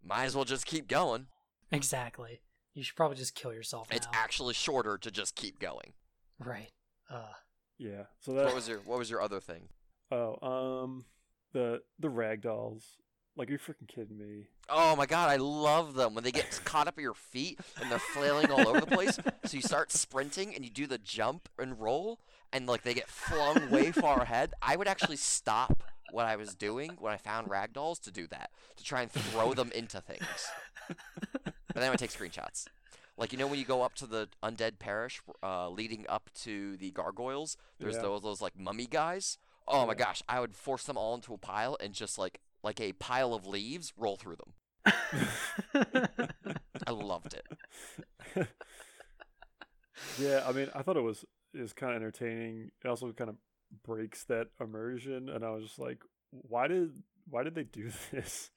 S3: might as well just keep going
S1: Exactly. You should probably just kill yourself
S3: it's actually shorter to just keep going
S1: right. Uh
S2: yeah. So that
S3: what was your what was your other thing
S2: oh um the the rag dolls. Like, you're you freaking kidding me?
S3: Oh my god, I love them when they get caught up at your feet and they're flailing all over the place. So you start sprinting and you do the jump and roll, and like they get flung way far ahead. I would actually stop what I was doing when I found ragdolls to do that, to try and throw them into things. But then I would take screenshots. Like you know when you go up to the undead parish, uh, leading up to the gargoyles, there's
S2: Yeah.
S3: those those like mummy guys. Oh my gosh, I would force them all into a pile and just like like a pile of leaves roll through them. I loved it.
S2: yeah, I mean, I thought it was is kind of entertaining. It also kind of breaks that immersion, and I was just like, why did why did they do this?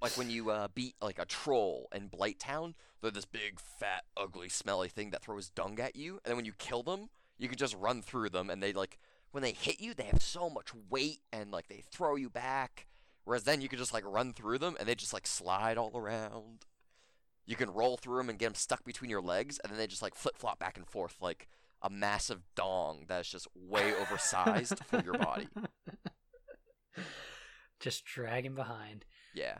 S3: Like when you uh, beat like a troll in Blighttown, they're this big, fat, ugly, smelly thing that throws dung at you, and then when you kill them, you can just run through them, and they like when they hit you, they have so much weight, and like they throw you back. Whereas then you can just like run through them, and they just like slide all around. You can roll through them and get them stuck between your legs, and then they just like flip flop back and forth like a massive dong that is just way oversized for your body.
S1: just dragging behind.
S3: Yeah.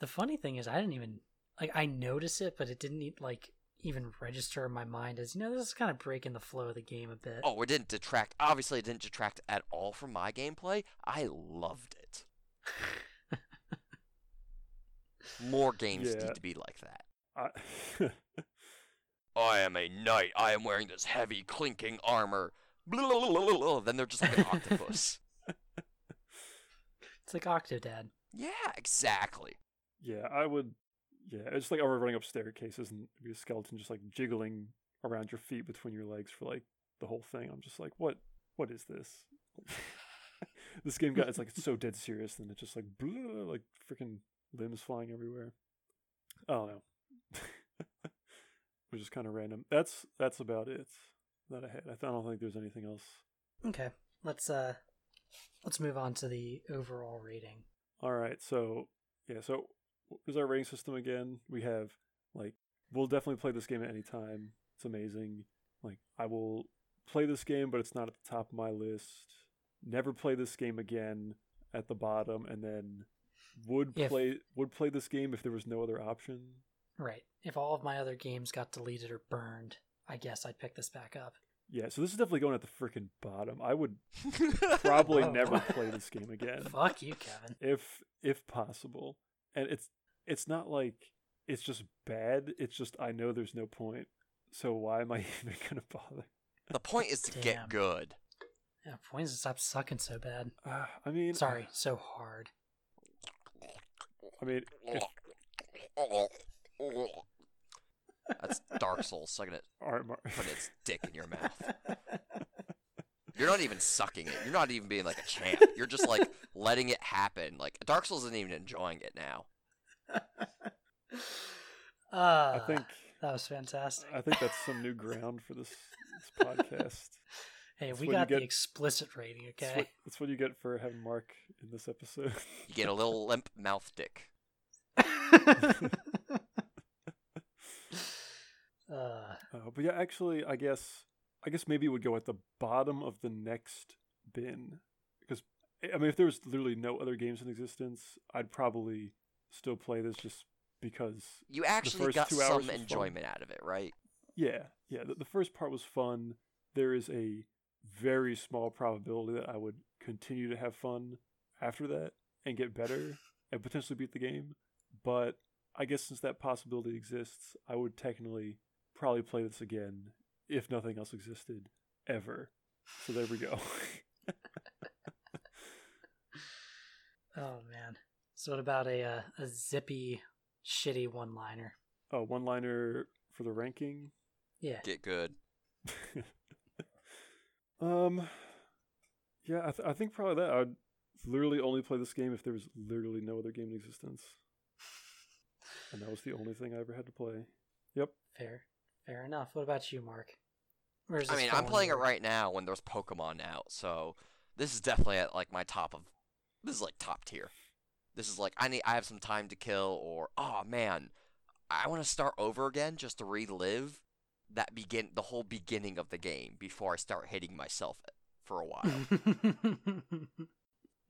S1: The funny thing is, I didn't even like. I notice it, but it didn't like even register in my mind as you know. This is kind of breaking the flow of the game a bit.
S3: Oh, it didn't detract. Obviously, it didn't detract at all from my gameplay. I loved it. More games
S2: Yeah.
S3: need to be like that.
S2: I,
S3: I am a knight. I am wearing this heavy, clinking armor. Blah, blah, blah, blah, blah. Then they're just like an octopus.
S1: It's like Octodad.
S3: Yeah, exactly.
S2: yeah, I would. Yeah, it's like running up staircases and be a skeleton just like jiggling around your feet between your legs for like the whole thing. I'm just like, what? What is this? this game got it's like it's so dead serious, and it's just like blah, like freaking limbs flying everywhere. I don't know. Which is kind of random. That's that's about it that I had. I don't think there's anything else.
S1: Okay, let's uh, let's move on to the overall rating.
S2: All right, so yeah, so is our rating system again? We have like we'll definitely play this game at any time. It's amazing. Like I will play this game, but it's not at the top of my list. Never play this game again at the bottom, and then would
S1: If-
S2: play would play this game if there was no other option.
S1: Right. If all of my other games got deleted or burned, I guess I'd pick this back up.
S2: Yeah, so this is definitely going at the freaking bottom. I would probably
S1: Oh.
S2: never play this game again.
S1: Fuck you, Kevin.
S2: if if possible. And it's it's not like it's just bad. It's just I know there's no point. So why am I even gonna bother?
S3: the point is to
S1: Damn.
S3: get good.
S1: Yeah, points to stop sucking so bad.
S2: Uh, I mean,
S1: Sorry, so hard.
S2: I mean, if,
S3: That's Dark Souls sucking it,
S2: all right, Mar-
S3: putting its dick in your mouth. You're not even sucking it. You're not even being like a champ. You're just like letting it happen. Like Dark Souls isn't even enjoying it now.
S1: Uh,
S2: I think
S1: that was fantastic.
S2: I think that's some new ground for this, this podcast.
S1: hey,
S2: that's
S1: we
S2: what you
S1: got the explicit rating,
S2: That's
S1: okay?
S2: what, that's what you get for having Mark in this episode.
S3: You get a little limp mouth dick.
S1: uh,
S2: Uh, but yeah, actually, I guess I guess maybe it would go at the bottom of the next bin because I mean, if there was literally no other games in existence, I'd probably still play this just because.
S3: You actually
S2: first
S3: got
S2: two hours
S3: some
S2: was fun.
S3: enjoyment out of it, right?
S2: Yeah, yeah. The, the first part was fun. There is a very small probability that I would continue to have fun after that and get better and potentially beat the game. But I guess since that possibility exists, I would technically probably play this again if nothing else existed ever. So there we go.
S1: oh man. So what about a uh, a zippy, shitty one-liner?
S2: oh, one liner for the ranking.
S1: Yeah.
S3: Get good.
S2: um, yeah, I, th- I think probably that. I'd literally only play this game if there was literally no other game in existence, and that was the only thing I ever had to play. Yep.
S1: Fair. Fair enough. What about you, Mark? Where's
S3: I mean, I'm
S1: falling
S3: playing it right now when there's Pokemon out, so this is definitely at like my top of. This is like top tier. This is like I need I have some time to kill, or oh man, I want to start over again just to relive that begin the whole beginning of the game before I start hitting myself for a while.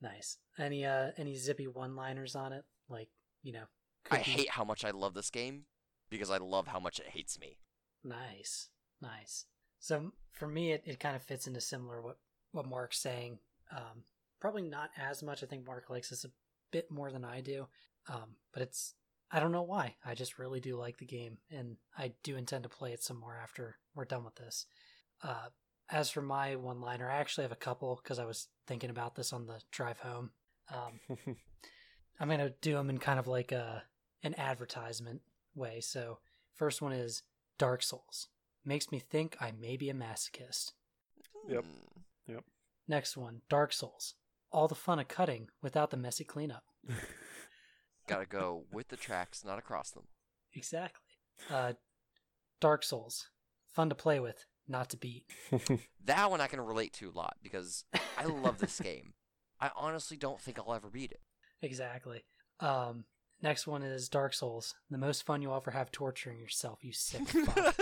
S1: nice. Any uh any zippy one-liners on it? Like, you know,
S3: I hate how much I love this game because I love how much it hates me.
S1: Nice, nice. So for me, it, it kind of fits into similar what what Mark's saying. Um, probably not as much. I think Mark likes this a bit more than I do. Um, but it's I don't know why. I just really do like the game, and I do intend to play it some more after we're done with this. Uh, as for my one liner, I actually have a couple because I was thinking about this on the drive home. Um, I'm gonna do them in kind of like a an advertisement way. So first one is Dark Souls makes me think I may be a masochist.
S2: Yep.
S3: Yep.
S1: Next one, Dark Souls. All the fun of cutting without the messy cleanup.
S3: Gotta go with the tracks, not across them.
S1: Exactly. Uh, Dark Souls. Fun to play with, not to beat.
S3: That one I can relate to a lot because I love this game. I honestly don't think I'll ever beat it.
S1: Exactly. Um, next one is Dark Souls. The most fun you'll ever have torturing yourself, you sick fuck.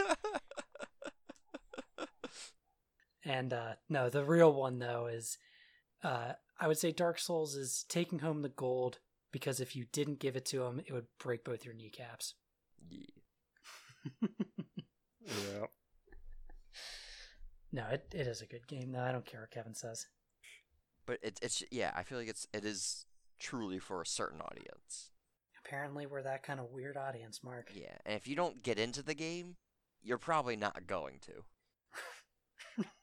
S1: and uh, no, the real one though is, uh, I would say Dark Souls is taking home the gold because if you didn't give it to him, it would break both your kneecaps.
S3: yeah.
S2: yeah.
S1: No, it, it is a good game though. I don't care what Kevin says.
S3: But it, it's yeah, I feel like it's it is truly for a certain audience.
S1: Apparently, we're that kind of weird audience, Mark.
S3: Yeah, and if you don't get into the game, you're probably not going to.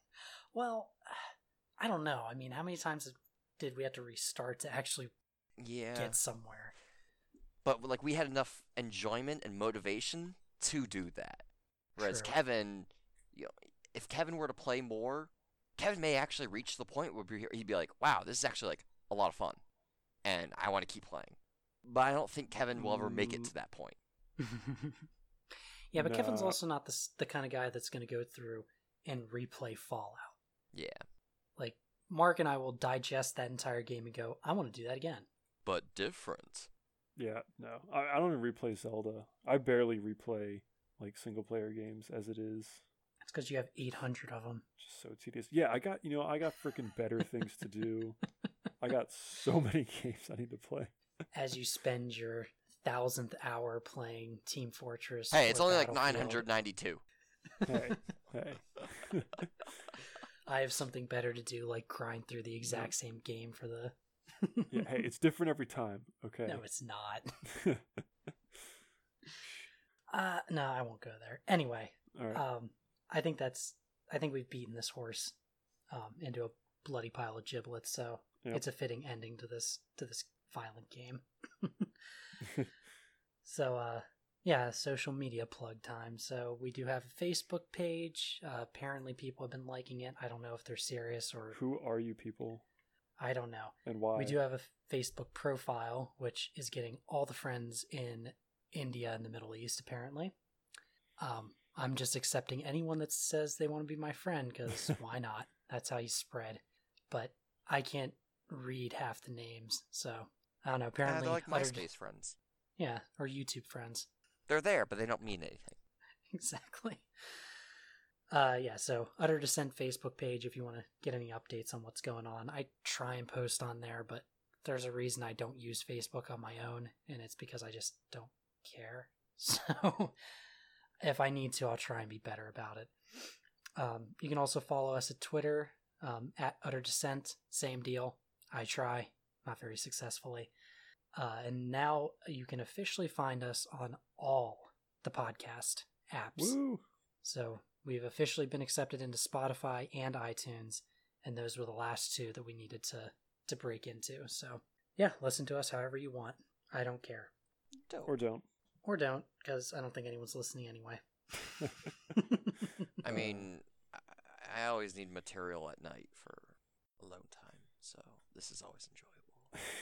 S1: Well, I don't know. I mean, how many times did we had to restart to actually
S3: Yeah.
S1: get somewhere?
S3: But like we had enough enjoyment and motivation to do that. Whereas
S1: True.
S3: Kevin, you know, if Kevin were to play more, Kevin may actually reach the point where he- he'd be like, "Wow, this is actually like a lot of fun, and I want to keep playing." But I don't think Kevin will ever make it to that point.
S1: yeah, but Kevin's also not the the kind of guy that's going to go through and replay Fallout.
S3: Yeah,
S1: Like Mark and I will digest that entire game and go, "I want to do that again."
S3: but different.
S2: Yeah, no, I, I don't even replay Zelda. I barely replay like single player games as it is.
S1: It's because you have 800 of them.
S2: Just so tedious. Yeah, I got you know I got freaking better things to do. I got so many games I need to play.
S1: As you spend your thousandth hour playing Team Fortress.
S3: Hey, it's only like 992.
S2: Hey, hey.
S1: I have something better to do, like grind through the exact same game for the.
S2: yeah, hey, it's different every time. Okay.
S1: No, it's not. Uh, no, I won't go there. Anyway,
S2: right.
S1: um, I think that's. I think we've beaten this horse, um, into a bloody pile of giblets. So
S2: Yep.
S1: it's a fitting ending to this to this violent game. so, uh, yeah, social media plug time. So we do have a Facebook page. Uh, apparently, people have been liking it. I don't know if they're serious or
S2: Who are you people
S1: I don't know.
S2: and why?
S1: We do have a Facebook profile, which is getting all the friends in India and the Middle East, apparently. Um, I'm just accepting anyone that says they want to be my friend because why not? That's how you spread. But I can't read half the names, so I don't know.
S3: Yeah,
S1: Apparently,
S3: they're like MySpace friends.
S1: yeah, or YouTube friends.
S3: They're there, but they don't mean anything.
S1: exactly. Uh, yeah, so Utter Descent Facebook page if you want to get any updates on what's going on. I try and post on there, but there's a reason I don't use Facebook on my own, and it's because I just don't care. So if I need to, I'll try and be better about it. Um, you can also follow us at Twitter um, at Utter Descent. Same deal. I try, not very successfully. Uh, and now you can officially find us on all the podcast apps.
S2: Woo!
S1: So we've officially been accepted into Spotify and iTunes, and those were the last two that we needed to to break into. So yeah, listen to us however you want. I don't care,
S3: Dope.
S2: Or don't.
S1: or don't, because I don't think anyone's listening anyway.
S3: I mean, I, I always need material at night for alone time, so this is always enjoyable.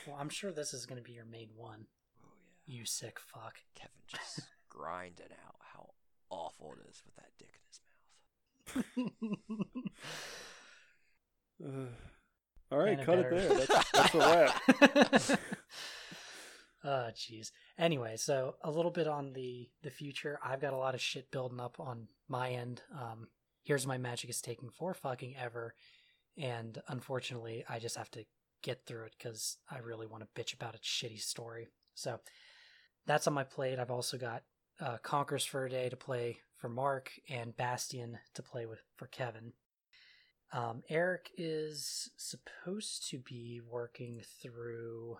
S1: Well, I'm sure this is going to be your main one.
S3: Oh yeah,
S1: You sick fuck.
S3: Kevin just grinding out how awful it is with that dick in his mouth.
S2: Uh, all right,
S1: And a
S2: cut it there. That's, that's a wrap.
S1: Oh, jeez. Anyway, so a little bit on the the future. I've got a lot of shit building up on my end. Um, here's my magic is taking for fucking ever, and unfortunately, I just have to get through it because I really want to bitch about a shitty story. So that's on my plate. I've also got uh, for a day to play for Mark and Bastion to play with for Kevin. Um, Eric is supposed to be working through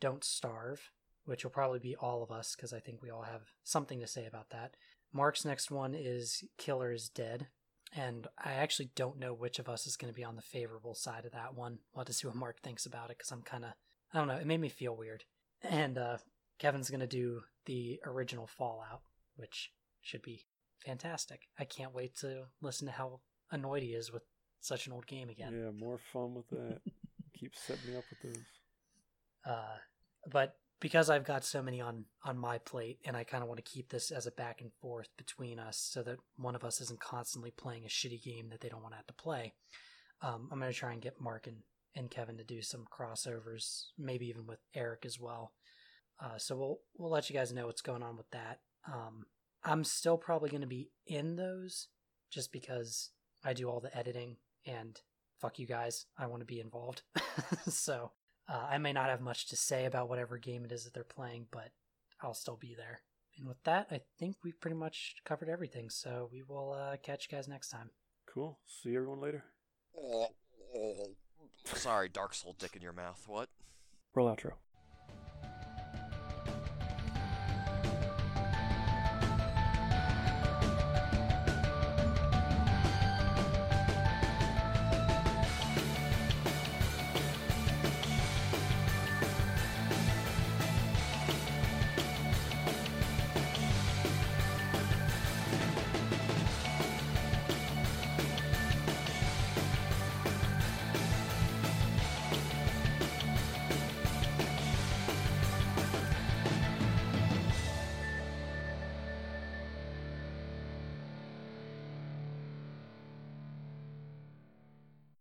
S1: Don't Starve, which will probably be all of us because I think we all have something to say about that. Mark's next one is Killer is Dead, and I actually don't know which of us is going to be on the favorable side of that one. We'll have to see what Mark thinks about it because I'm kind of, I don't know, it made me feel weird. And uh, Kevin's going to do the original Fallout, which should be fantastic. I can't wait to listen to how annoyed he is with such an old game again.
S2: Yeah, more fun with that. Keep setting me up with those.
S1: Uh, but because I've got so many on on my plate, and I kind of want to keep this as a back and forth between us, so that one of us isn't constantly playing a shitty game that they don't want to have to play. Um, I'm going to try and get Mark and, and Kevin to do some crossovers, maybe even with Eric as well. Uh, so we'll we'll let you guys know what's going on with that. Um, I'm still probably going to be in those, just because I do all the editing and fuck you guys, I want to be involved. so uh, I may not have much to say about whatever game it is that they're playing, but I'll still be there. And with that, I think we've pretty much covered everything. So we will uh, catch you guys next time.
S2: Cool. See everyone later.
S3: Sorry, Dark Soul dick in your mouth. What?
S2: Roll outro.